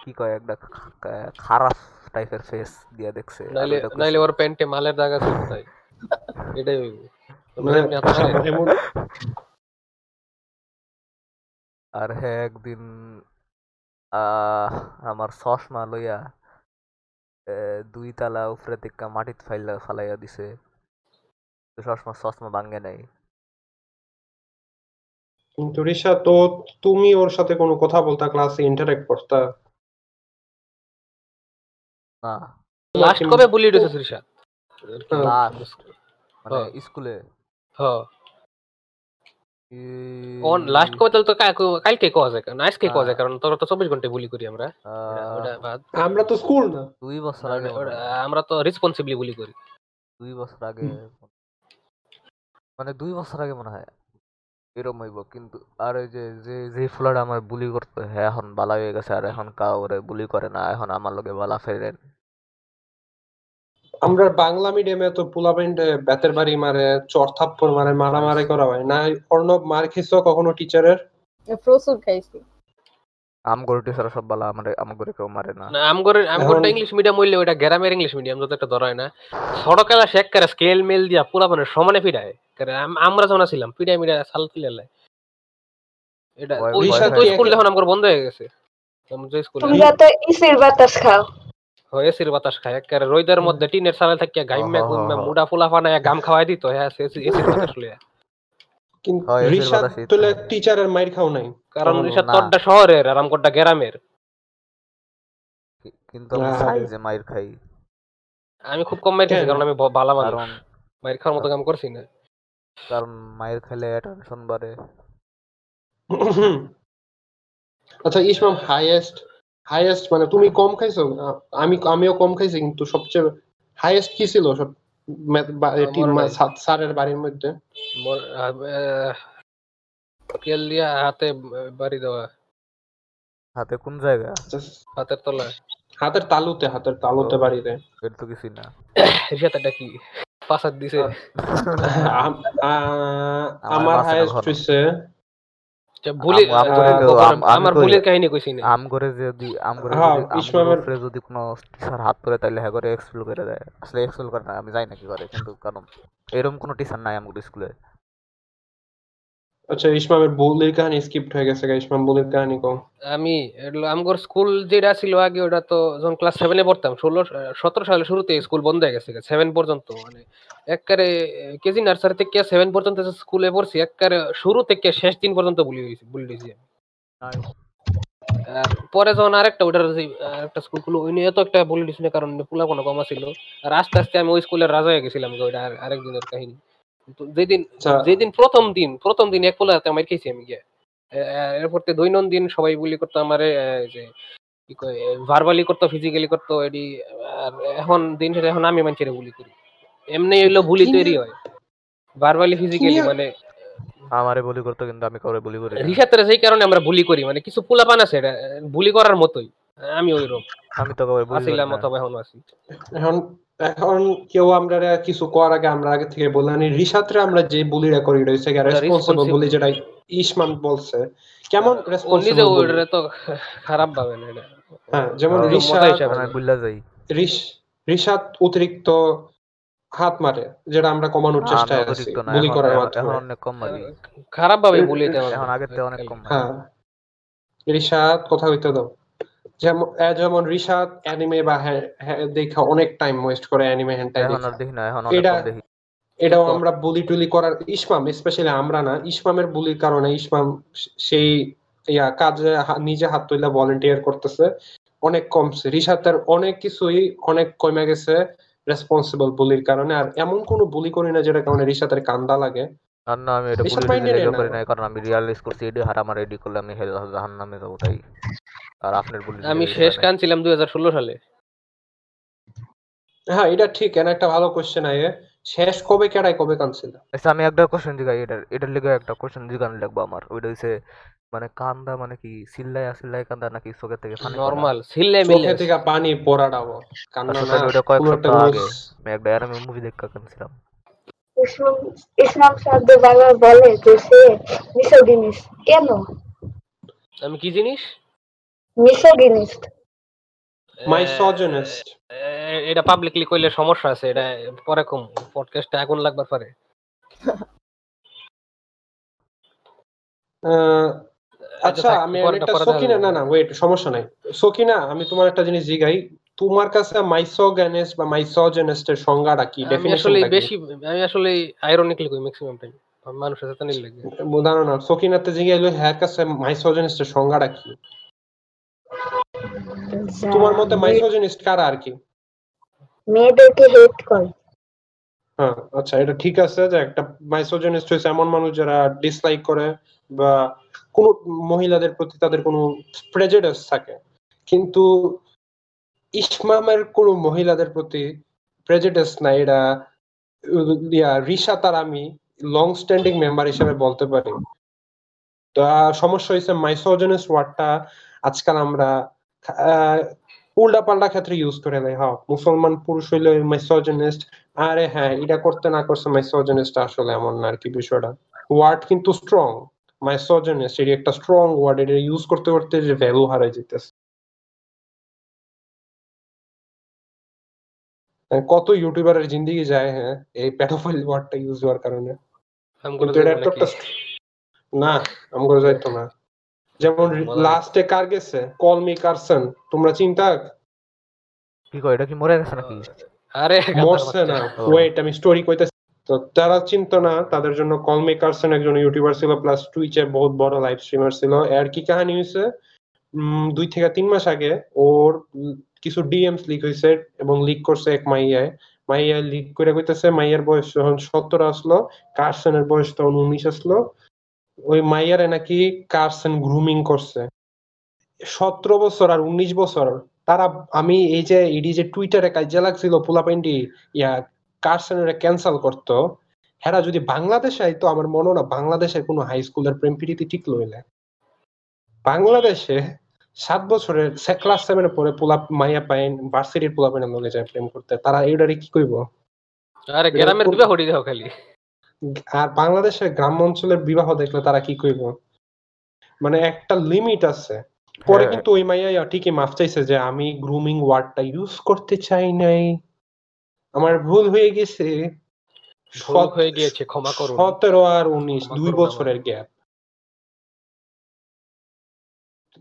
কি কয় একটা খারাপ টাইপের ফেস দিয়ে দেখছে নাইলে নাইলে ওর প্যান্টে মালের দাগ আছে কোথায়? এটাই হইব। মানে আর হ্যাঁ একদিন আহ আমার চশমা লইয়া দুই তালা উপরে থেকে মাটিত ফাইলা ফালাইয়া দিছে। তো চশমা চশমা ভাঙ্গে নাই। কিন্তু রিসা তো তুমি ওর সাথে কোনো কথা বলতা ক্লাসে ইন্টারেক্ট করতা? লাস্ট কবে বুলি উঠেছে রিশাদ মানে হ্যাঁ। স্কুলে হ্যাঁ অন লাস্ট কবে তাহলে তো কালকে কোয়া যায় কারণ আজকে কোয়া যায় হ্যাঁ। কারণ তোরা তো চব্বিশ ঘন্টায় বুলি করি আমরা। আমরা তো স্কুল না দুই বছর আগে মনে। আমরা তো রেসপন্সিবলি বুলি করি দুই বছর আগে মানে দুই বছর আগে মনে হয় এরম হইব। কিন্তু আর ওই যে যে যে ফুলাটা আমার বুলি করতো হ্যাঁ এখন বালা হয়ে গেছে আর এখন কাউরে বুলি করে না এখন আমার লগে বালা ফেরেন আমরা বাংলা মিডিয়ামে তো পুলাবেন্ড বেতের বাড়ি মারে চর থাপ্পর মারে মারামারি করা হয়। না অর্ণব মার খেয়েছো কখনো টিচারের প্রচুর খাইছি। আম গরু টিচার সব বালা আমার আমার গরু কেউ মারে না। আমগরে আমগরটা ইংলিশ মিডিয়াম হইলে ওটা গ্রামের ইংলিশ মিডিয়াম যত একটা ধরা হয় না। সড়কেলা শেখ করে স্কেল মেল দিয়া পুরা মানে সমানে আমরা যখন ছিলাম পিড়াই মিডাই সাল তুলে এটা ওই স্কুল এখন আমার বন্ধ হয়ে গেছে আমি যে স্কুলে তোমরা তো ইসের বাতাস খাও। হয় এসির বাতাস খায়। একেবারে রোদের মধ্যে টিনের সালে থাকিয়া গাইমা হা, হা, গুইমা হা। মুডা ফুলা ফানায় গাম খাওয়াই দিত। হ্যাঁ এসির বাতাস লইয়া। কিন্তু। তুলে টিচারের মাইর খাও নাই। কারণ রিসাদ তোরটা শহরের আর আমগোটা গ্রামের। কিন্তু আমি। যে মাইর খাই। আমি খুব কম মাইর কেন? কারণ আমি ভালো মানুষ। মাইর খাওয়ার মতো কাম করছি না। কারণ মায়ের খেলে টেনশন বাড়ে। আচ্ছা ইসমাম হাইয়েস্ট হাইয়েস্ট মানে তুমি কম খাইছো? আমি আমিও কম খাইছি কিন্তু সবচেয়ে হাইয়েস্ট কি ছিল? সব ম্যাথ- বা- আমার টিম- নাই। সা- স্যারের বাড়ির মধ্যে। কেল দিয়া হাতে বাড়ি দেওয়া। হাতে কোন জায়গা? হাতের তলায়। হাতের তালুতে হাতের তালুতে। বাড়ি দেয়। এটা তো কিছুই না। এটা কি? পাসার দিছে। আমার আমার হাইয়েস্ট হইছে যদি আম করে যদি আম ইসমামের- উপরে যদি কোনো টিচার হাত তাহলে হ্যাঁ করে দেয়। আসলে করে না আমি জানি না কি করে কিন্তু কারণ এরকম কোনো টিচার নাই আমার স্কুলে আচ্ছা ইসমামের বুলির কাহিনী স্কিপ্ট হয়ে গেছে ইসমাম বুলির কাহিনী কম আমি আমগর স্কুল যেটা ছিল আগে, ওটা তো যখন ক্লাস সেভেনে পড়তাম, ষোলো, সতেরো সালের শুরুতে স্কুল বন্ধ হয়ে গেছে সেভেন পর্যন্ত মানে একবারে, কেজি নার্সারি থেকে সেভেন পর্যন্ত স্কুলে পড়ছি, একবারে শুরু থেকে শেষ দিন পর্যন্ত বুলি হয়েছি বুলি দিয়েছি পরে যখন আরেকটা, ওটার একটা স্কুল খুলো, ওই নিয়ে এত একটা বলি না কারণ পোলা কোনো কমা ছিল। আর আস্তে আস্তে আমি ওই স্কুলের রাজা হয়ে গেছিলাম ওইটা আর- আরেক দিনের কাহিনী। যেদিন আচ্ছা। যেদিন প্রথম দিন প্রথম দিন এক পোলাতে আমার খেয়েছি আমি গিয়ে। এ- এরপর থেকে দৈনন্দিন সবাই বুলি করতো আমারে যে কি কয় ভার্বালি করতো ফিজিক্যালি করতো এডি আর এখন দিন শেষে এখন আমি মানুষের বুলি করি। এমনি হইল বুলি তৈরি হয়। ভার্বালি ফিজিক্যালি মানে আমারে বলি করতো কিন্তু আমি কাউরে বলি করি না। রিসাতের সেই কারণে আমরা বুলি করি মানে কিছু পোলা পান আছে এটা বুলি করার মতোই। আমি ওই রকম আমি তো কাউরে বলি আসিলাম অথবা এখন আছি। এখন এখন কেউ আমরা কিছু করার আগে আমরা আগে থেকে বললাম রিসাতরে আমরা যে বুলিরা করি রয়েছে রেসপন্সিবল বলি যেটা ইসমাম বলছে কেমন রেসপন্সিবল তো খারাপ ভাবে না। এটা হ্যাঁ যেমন যাই। রিস- রিসাত অতিরিক্ত হাত মারে যেটা আমরা কমানোর আমি চেষ্টায় আছি বুলি করার মাধ্যমে। অনেক কম মারি খারাপ ভাবে বলি এখন আগের থেকে অনেক কম হ্যাঁ। রিসাত কথা কইতে দাও। যেমন যেমন রিসাত অ্যানিমে বা হ্যাঁ- হ্যাঁ দেখা অনেক টাইম ওয়েস্ট করে অ্যানিমে হ্যান্টাই দেখি। না এখন অনেক এটা- দেখি। এটাও আমরা বুলি টুলি করার ইসমাম স্পেশালি আমরা না ইসমামের বুলির কারণে ইসমাম সেই ইয়া কাজে নিজে হাত তুলে ভলেন্টিয়ার করতেছে অনেক কমছে রিসাতের অনেক কিছুই অনেক কমে গেছে রেসপন্সিবল বুলির কারণে আর এমন কোনো বুলি করি না যেটা কারণে রিসাতের কান্দা লাগে। আর না আমি এটা না। করি না। কারণ আমি রিয়ালাইজ করছি এডি হার আমার এডি করলে আমি জাহান নামে যাব তাই। আর আপনার পুলিশ আমি শেষ কান ছিলাম দুই হাজার ষোলো সালে। হ্যাঁ এটা ঠিক এন একটা ভালো কোশ্চেন আয়ে। শেষ কবে কেডাই কবে কানছিল আচ্ছা আমি একটা কোশ্চেন জিগাই এটার এটার লিগে একটা কোশ্চেন জিগান লাগবো আমার। ওইটা হইছে মানে কান্দা মানে কি সিল্লাই সিল্লাই কান্দা নাকি চোখের থেকে পানি পড়া? নর্মাল সিল্লে মিলে চোখে থেকে পানি পড়াটাবো কান্না আচ্ছা, না ওটা কয়েক একটা সপ্তাহ আগে। আমি একটা অ্যানিমে মুভি দেখা কানছিলাম। ইসলাম ইসলাম শব্দ বারবার বলে যে সে মিসোগিনিস্ট কেন? আমি কি জিনিস? মিসোগিনিস্ট Misogynist. এটা পাবলিকলি কইলে সমস্যা আছে এটা পরে কম পডকাস্টে আগুন লাগবার পারে। আহ, আচ্ছা আমি একটা সকিনা না না ওয়েট সমস্যা নাই। সকিনা আমি তোমার একটা জিনিস জিগাই তোমার কাছে মাইসোগেনেস বা মাইসোজেনেস্টের সংজ্ঞাটা কি? ডেফিনেশন আসলে বেশি আমি আসলে আইরনিকলি কই ম্যাক্সিমাম টাইম মানুষের সাথে নিল লাগে না সকিনাতে জিগাইলো হ্যার কাছে মাইসোজেনেস্টের সংজ্ঞাটা কি? তোমার মতে মাইসোজেনিস্ট কারা আর কি? মেয়েদেরকে হেট করে। হ্যাঁ আচ্ছা এটা ঠিক আছে যে একটা মাইসোজেনিস্ট হচ্ছে এমন মানুষ যারা ডিসলাইক করে বা কোন মহিলাদের প্রতি তাদের কোনো প্রেজেডাস থাকে। কিন্তু ইসমামের কোন মহিলাদের প্রতি প্রেজেডাস নাই এটা ইয়া রিশা তার আমি লং স্ট্যান্ডিং মেম্বার হিসেবে বলতে পারি। তা সমস্যা হয়েছে মাইসোজেনিস্ট ওয়ার্ডটা আজকাল আমরা উল্টা পাল্টা ক্ষেত্রে ইউজ করে দেয়। হ্যাঁ মুসলমান পুরুষ হইলে মাইসোজেনিস্ট আরে হ্যাঁ এটা করতে না করছে মাইসোজেনিস্ট আসলে এমন না আর কি বিষয়টা। ওয়ার্ড কিন্তু স্ট্রং মাইসোজেনিস্ট এটি একটা স্ট্রং ওয়ার্ড এটা ইউজ করতে করতে যে ভ্যালু হারাই যেতেছে। কত ইউটিউবারের জিন্দিগি যায় হ্যাঁ এই প্যাডোফাইল ওয়ার্ডটা ইউজ হওয়ার কারণে। না আমগো যাইতো না। যেমন লাস্টে কার গেছে? কল মি কারসন তোমরা চিন্তা? কি কয় এটা কি মরে গেছে নাকি? আরে মরছে না। ওয়েট আমি স্টোরি কইতেছি। তো তারা চিন্তা না তাদের জন্য কল মি কারসন একজন ইউটিউবার ছিল প্লাস টুইচে বহুত বড় লাইভ স্ট্রিমার ছিল। এর কি কাহিনী হয়েছে উম, দুই থেকে তিন মাস আগে ওর কিছু ডিএমস লিক হয়েছে এবং লিক করছে এক মাইয়ায়। মাইয়া লিক করে কইতেছে মাইয়ার বয়স যখন সত্তর আসলো কার্সনের বয়স তখন উনিশ আসলো। ওই মাইয়ারে নাকি কার্সন গ্রুমিং করছে। সতেরো বছর আর উনিশ বছর তারা আমি এই যে ইডি যে টুইটারে কাজে লাগছিল পোলাপাইন্ডি ইয়া কার্সেনরে ক্যান্সেল করতো হেরা যদি বাংলাদেশে আইতো আমার মনে হয় না বাংলাদেশের কোনো হাই স্কুলের প্রেম প্রীতি টিকলো হইলে বাংলাদেশে সাত বছরের ক্লাস সেভেনে পরে পোলা মাইয়া পাইন ভার্সিটির পোলা পাইন যায় প্রেম করতে তারা এইটারে কি কইব? আরে গ্রামের বিবাহ দাও খালি। আর বাংলাদেশের গ্রাম অঞ্চলের বিবাহ দেখলে তারা কি কইব? মানে একটা লিমিট আছে। পরে হ্যাঁ। কিন্তু ওই মাইয়া ঠিকই মাফ চাইছে যে আমি গ্রুমিং ওয়ার্ডটা ইউজ করতে চাই নাই। আমার ভুল হয়ে গেছে। হয়ে গিয়েছে ক্ষমা করুন। সতেরো আর উনিশ ক্ষমা দুই বছরের গ্যাপ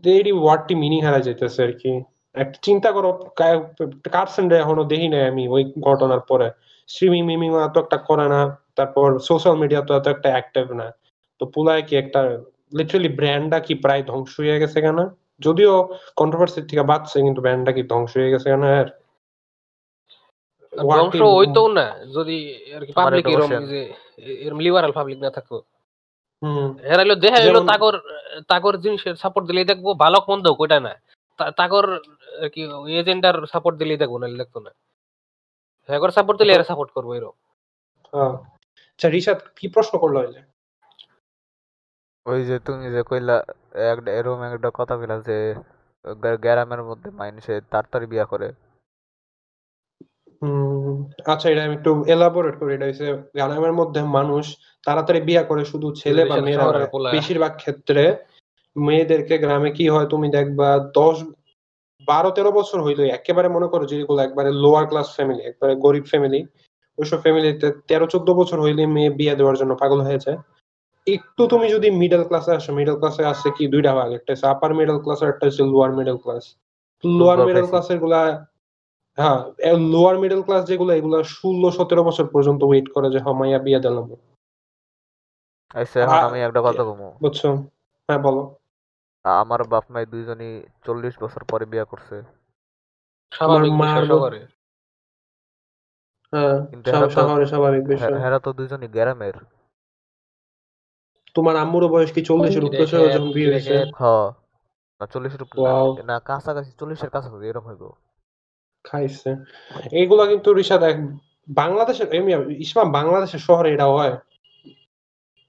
এই ওয়ার্ডটি মিনিং হারা যাইতেছে আর কি। একটা চিন্তা করো কার্সেন্ডে এখনও দেখি নাই আমি ওই ঘটনার পরে। স্ট্রিমিং মিমিং এত একটা করে না। তারপর সোশ্যাল মিডিয়া তো এত একটা অ্যাক্টিভ না। তো পুলায় কি একটা লিটারালি ব্র্যান্ডটা কি প্রায় ধ্বংস হয়ে গেছে কেন? যদিও কন্ট্রোভার্সির থেকে বাঁচছে কিন্তু ব্র্যান্ডটা কি ধ্বংস হয়ে গেছে কেন? আর ধ্বংস হইতো না। যদি আর কি পাবলিক অবশ্যই। যে এরম লিবারাল পাবলিক না থাকতো হুম। হেরাইলো দেখা যেমন- তাগর তাগর জিনিসের সাপোর্ট দিলেই দেখব ভালো মন্দ কোটা না। তাগর কি এজেন্ডার সাপোর্ট দিলেই দেখব নাহলে দেখতো না। হেগর সাপোর্ট দিলে এরা সাপোর্ট করব এরকম। হ্যাঁ। আচ্ছা রিশাদ কি প্রশ্ন করল হইলে ওই যে তুমি যে কইলা একটা এরকম একটা কথা কইলা যে গ্রামের মধ্যে মানুষে তাড়াতাড়ি বিয়া করে হুম, আচ্ছা এটা আমি একটু এলাবোরেট করি এটা হচ্ছে গ্রামের মধ্যে মানুষ তাড়াতাড়ি বিয়ে করে শুধু ছেলে বা মেয়েরা। বেশিরভাগ ক্ষেত্রে মেয়েদেরকে গ্রামে কি হয় তুমি দেখবা দশ বারো তেরো বছর হইল একেবারে মনে করো যেগুলো একবারে লোয়ার ক্লাস ফ্যামিলি একবারে গরিব ফ্যামিলি ওইসব ফ্যামিলিতে তেরো চোদ্দ বছর হইলে মেয়ে বিয়ে দেওয়ার জন্য পাগল হয়ে যায়। একটু তুমি যদি মিডল ক্লাসে আসো মিডল ক্লাসে আসছে কি দুইটা ভাগ একটা হচ্ছে আপার মিডল ক্লাস আর একটা হচ্ছে lower middle class lower middle. ক্লাসেরগুলা হ্যাঁ লোয়ার মিডল ক্লাস যেগুলো এগুলো ষোলো সতেরো বছর পর্যন্ত ওয়েট করে যে হমাইয়া বিয়ে দিলাম। আচ্ছা আমি একটা কথা বলব। বুঝছ? হ্যাঁ বলো। আমার বাপ মাই দুইজনই চল্লিশ বছর পরে বিয়া করছে। স্বাভাবিক মার হ্যাঁ কিন্তু এরা তো- স্বাভাবিক স্বাভাবিক বিষয়। হেরা তো দুইজনই গ্রামের। তোমার আম্মুরও বয়স কি চল্লিশের উপরে ছিল যখন বিয়ে হয়েছে? দেখেন। না চল্লিশের উপরে. না, না কাছাকাছি চল্লিশের কাছাকাছি এরকম হইব। খাইছে। এইগুলা কিন্তু এক বাংলাদেশের এমনি ইসলাম বাংলাদেশের শহরে এটা হয়।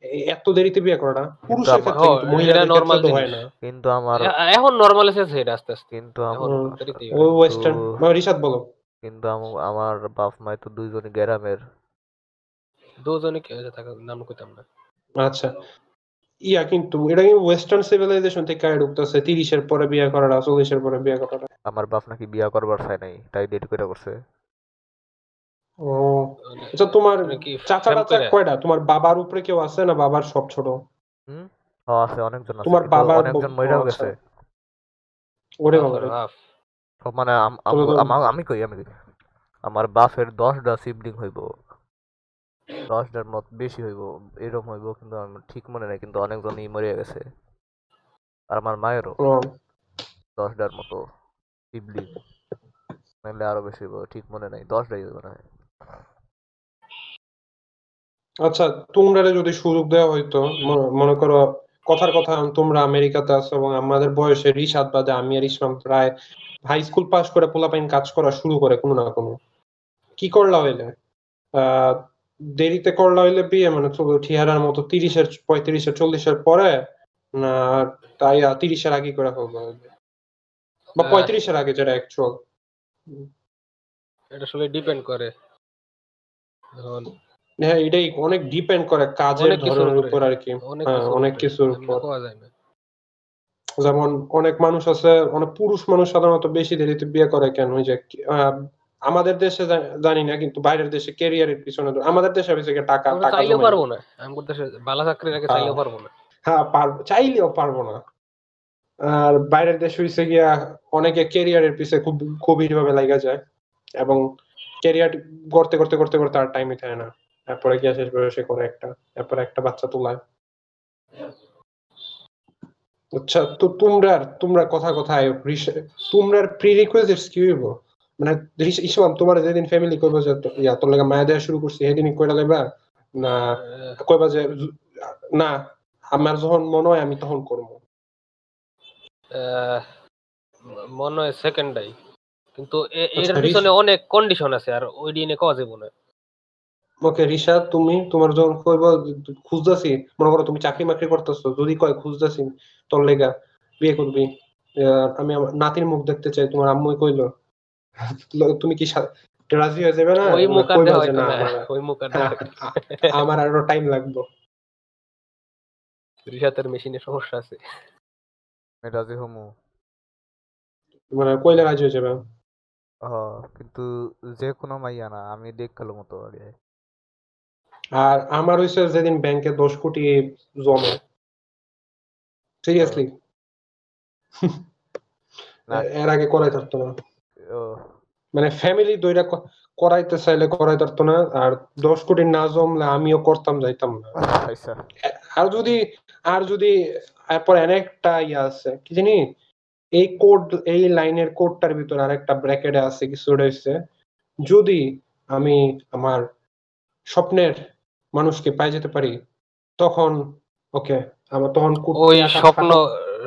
এত দেরিতে বিয়ে করাটা? পুরুষের ক্ষেত্রে কিন্তু মহিলাদের তো হয় না। কিন্তু আমার এখন নর্মাল এসেছে এটা আস্তে আস্তে। কিন্তু আমার ও ওয়েস্টার্ন রিশাদ বলো। কিন্তু আম- আমার বাপ মাই তো দুইজনই গ্রামের। দুজনে কি হয়েছে নাম কইতাম না। আচ্ছা। ইয়া কিন্তু এটা কিন্তু ওয়েস্টার্ন সিভিলাইজেশন থেকে আয় ঢুকতেছে? তিরিশের পরে বিয়ে করাটা চল্লিশের পরে বিয়ে করাটা? আমার বাপ নাকি বিয়া করবার চায় নাই তাই ডেট করে করছে। ও আচ্ছা তোমার কি চাচা টাচা কইরা? কয়টা? তোমার বাবার উপরে কেউ আছে না বাবার সব ছোট? হুম? আছে অনেকজন আছে তোমার কিন্তু অনেকজন মইরাও। গেছে। ওরে বাবা মানে আম- কই আমি আমার বাপের দশটা সিবলিং হইব। দশটার মত বেশি হইব এরকম হইব কিন্তু আমার ঠিক মনে নাই কিন্তু অনেকজনই মরে গেছে। আর আমার মায়েরও দশটার মতো সিবলিং নাহলে আরও বেশি হইব ঠিক মনে নাই দশটাই হইব না। আচ্ছা তোমরা যদি সুযোগ দেওয়া হইতো ম- মনে করো কথার কথা তোমরা আমেরিকাতে আছো এবং আমাদের বয়সে রিশাদ বাদে আমি আর ইসলাম প্রায় হাই স্কুল পাস করে পোলাপাইন কাজ করা শুরু করে কোনো না কোনো। কি করলা হইলে? দেরিতে করলা হইলে বিয়ে মানে চলো ঠিয়ারার মতো তিরিশের পঁয়ত্রিশের চল্লিশের পরে না তাই তিরিশের আগে করে ফেলব হইলে? বা আহ, পঁয়ত্রিশের আগে যেটা অ্যাকচুয়াল এটা আসলে ডিপেন্ড করে। হ্যাঁ এটাই অনেক ডিপেন্ড করে কাজের ধরনের উপর। আর কি। অনেক হ্যাঁ, কিছুর উপরে। কিছুর এমনি উপর। যায় না। যেমন অনেক মানুষ আছে অনেক পুরুষ মানুষ সাধারণত বেশি দেরিতে বিয়ে করে কেন? ওই যে আহ, আমাদের দেশে জানি না কিন্তু বাইরের দেশে ক্যারিয়ারের পিছনে আমাদের দেশে বেশি টাকা টাকা চাইলেও পারব না। আমি দেশে বালা রেখে হ্যাঁ। চাইলেও পারব না। হ্যাঁ পারব চাইলেও পারব না। আর বাইরের দেশে হইছে গিয়া অনেকে ক্যারিয়ারের পিছে খুব গভীর ভাবে লাগা যায় এবং ক্যারিয়ার করতে করতে করতে করতে আর টাইমই থাকে না। তারপরে গিয়া শেষ বয়সে করে একটা তারপরে একটা বাচ্চা তোলায়। আচ্ছা তো তোমরা তোমরা কথা কথায় তোমরা প্রি রিকোয়েস্ট কি হইব? মানে ইসলাম তোমার যেদিন ফ্যামিলি যে ইয়া তোর লাগে মায়া দেওয়া শুরু করছি সেদিনই কইরা লাইবা? না কইবা যে না আমার যখন মনে হয় আমি তখন করব। মনে হয় সেকেন্ডাই কিন্তু এ- আচ্ছা, এর পিছনে অনেক কন্ডিশন আছে আর ওই দিনে কওয়া যাব না। ওকে রিশা তুমি তোমার যখন কইব খুঁজতাছি মনে করো তুমি চাকরি মাকরি করতেছো যদি কয় খুঁজতাছি তোর লেগা বিয়ে করবি আমি আমার নাতির মুখ দেখতে চাই তোমার আম্মুই কইলো। তুমি কি রাজি হয়ে যাবে না? ওই মুখ না ওই মুখ আমার আরও টাইম লাগবে। রিশাতের মেশিনে সমস্যা আছে। আমি রাজি হমু। মানে কইলে রাজি হয়ে যাবে। কিন্তু যে কোনো মাইয়া না আমি দেখ খেলো মতো আগে। আর আমার হইছে যেদিন ব্যাংকে দশ কোটি জমে। সিরিয়াসলি। এর আগে করাই থাকতো না। মানে ফ্যামিলি দইরা ক- করাইতে চাইলে করাই পারতো না আর দশ কোটি না জমলে আমিও করতাম যাইতাম না। আচ্ছা। আর যদি আর যদি এরপর একটা ইয়ে আছে কি জানি? এই কোড এই লাইনের কোডটার ভিতরে আরেকটা ব্র্যাকেটে আছে কিছু রয়েছে যদি আমি আমার স্বপ্নের মানুষকে পাই যেতে পারি তখন ওকে আমার তখন ওই স্বপ্ন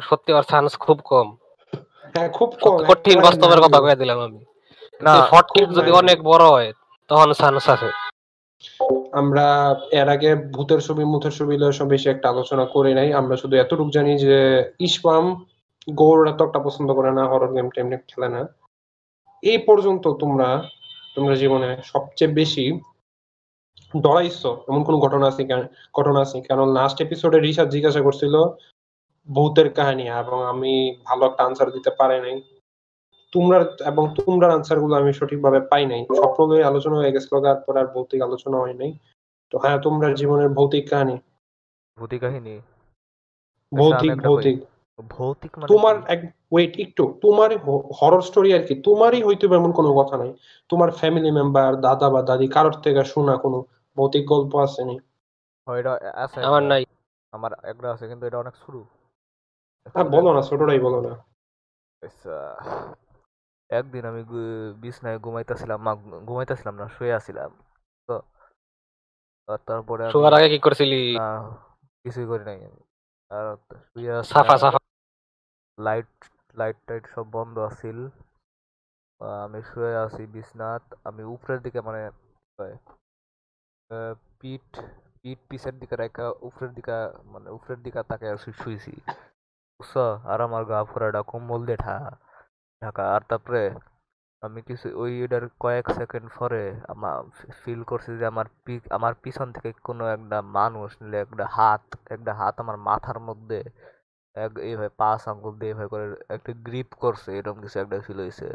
সত্যি হওয়ার চান্স খুব কম। হ্যাঁ খুব কম কঠিন বাস্তবের কথা কয়ে দিলাম আমি। না খুব যদি অনেক বড় হয় তখন চান্স আছে। আমরা এর আগে ভূতের ছবি মুথের ছবি সব বেশি একটা আলোচনা করি নাই। আমরা শুধু এতটুকু জানি যে ইসপাম গৌর এত একটা পছন্দ করে না হরর গেম টেমনি খেলে না। এই পর্যন্ত তোমরা তোমরা জীবনে সবচেয়ে বেশি ডরাইছো এমন কোন ঘটনা আছে ঘটনা আছে? কারণ লাস্ট এপিসোডে রিসার্চ জিজ্ঞাসা করছিল ভূতের কাহিনী এবং আমি ভালো একটা আনসার দিতে পারি নাই। তোমরা এবং তোমরা আনসারগুলো আমি সঠিকভাবে পাই নাই। স্বপ্ন আলোচনা হয়ে গেছিল তারপর আর ভৌতিক আলোচনা হয় নাই। তো হ্যাঁ তোমরা জীবনের ভৌতিক কাহিনী। ভৌতিক কাহিনী? ভৌতিক ভৌতিক। ভৌতিক মানে তোমার এক ওয়েট একটু। তোমার হরর স্টোরি আর কি। তোমারই হইতে এমন কোনো কথা নাই। তোমার ফ্যামিলি মেম্বার দাদা বা দাদি কারোর থেকে শোনা কোনো ভৌতিক গল্প আছে নি? এটা আছে আমার নাই। আমার একটা আছে কিন্তু এটা অনেক শুরু। হ্যাঁ বলো না ছোটটাই বলো না। আচ্ছা। একদিন আমি বিছনায় ঘুমাইতেছিলাম মা ঘুমাইতেছিলাম না শুয়ে আছিলাম। তো তারপরে শোয়ার আগে কি করছিলি? কিছুই করি নাই। আমি আর শুয়ে সাফা সাফা। লাইট লাইট টাইট সব বন্ধ আছিল। আমি শুয়ে আছি বিছনাত। আমি উপরের দিকে মানে পিঠ পিঠ পিছের দিকে রেখা উপরের দিকে মানে উপরের দিকে তাকে বুঝছ আর আমার গা ফোরাটা কম্বল দিয়ে ঢাকা। আর তারপরে আমি কিছু, ওই এটার কয়েক সেকেন্ড পরে আমার ফিল করছি যে আমার আমার পিছন থেকে কোনো একটা মানুষ নিলে একটা হাত একটা হাত আমার মাথার মধ্যে এক এইভাবে পাঁচ আঙ্গুল দিয়ে এইভাবে করে একটা গ্রিপ করছে এরকম কিছু একটা ফিল হয়েছে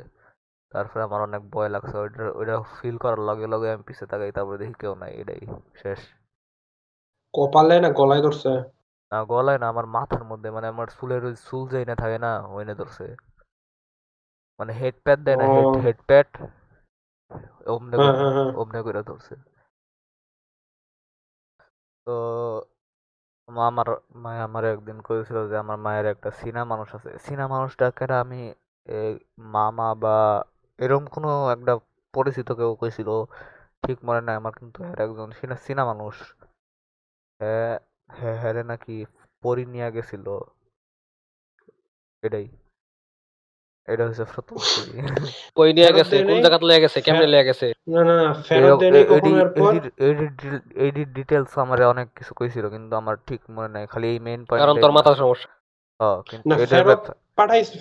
তারপরে আমার অনেক ভয় লাগছে ওইটা ওইটা ফিল করার লগে লগে আমি পিছে তাকাই তারপরে দেখি কেউ নাই এটাই শেষ। কপালে না গলায় ধরছে? না গলায় না আমার মাথার মধ্যে মানে আমার চুলের ওই চুল যেই না থাকে না ওইনে ধরছে। মানে হেড প্যাড দেয় না হেড। হেড প্যাড অমনে হ্যাঁ হ্যাঁ হ্যাঁ। অমনে করে ধরছে। তো আমার মা আমার একদিন কয়েছিল যে আমার মায়ের একটা সিনা মানুষ আছে। সিনা মানুষটাকে আমি মামা বা এরকম কোনো একটা পরিচিত কেউ কইছিল, ঠিক মনে নাই আমার কিন্তু এর একজন সিনা সিনা মানুষ। হ্যাঁ হ্যাঁ হ্যাঁ নাকি পরি নিয়ে গেছিল। এটাই। এটা হচ্ছে প্রথম story। কই নিয়ে গেছে? কোন জায়গাতে লয়ে গেছে? কেমনে লয়ে গেছে? না না ফেরত দেয়নি কখনো এরপর। এই ডিটেলস আমার অনেক কিছু কইছিল কিন্তু আমার ঠিক মনে নাই। খালি এই মেইন পয়েন্ট কারণ তোর মাথার সমস্যা। কিন্তু না, এটার ফেরত- পাঠাইস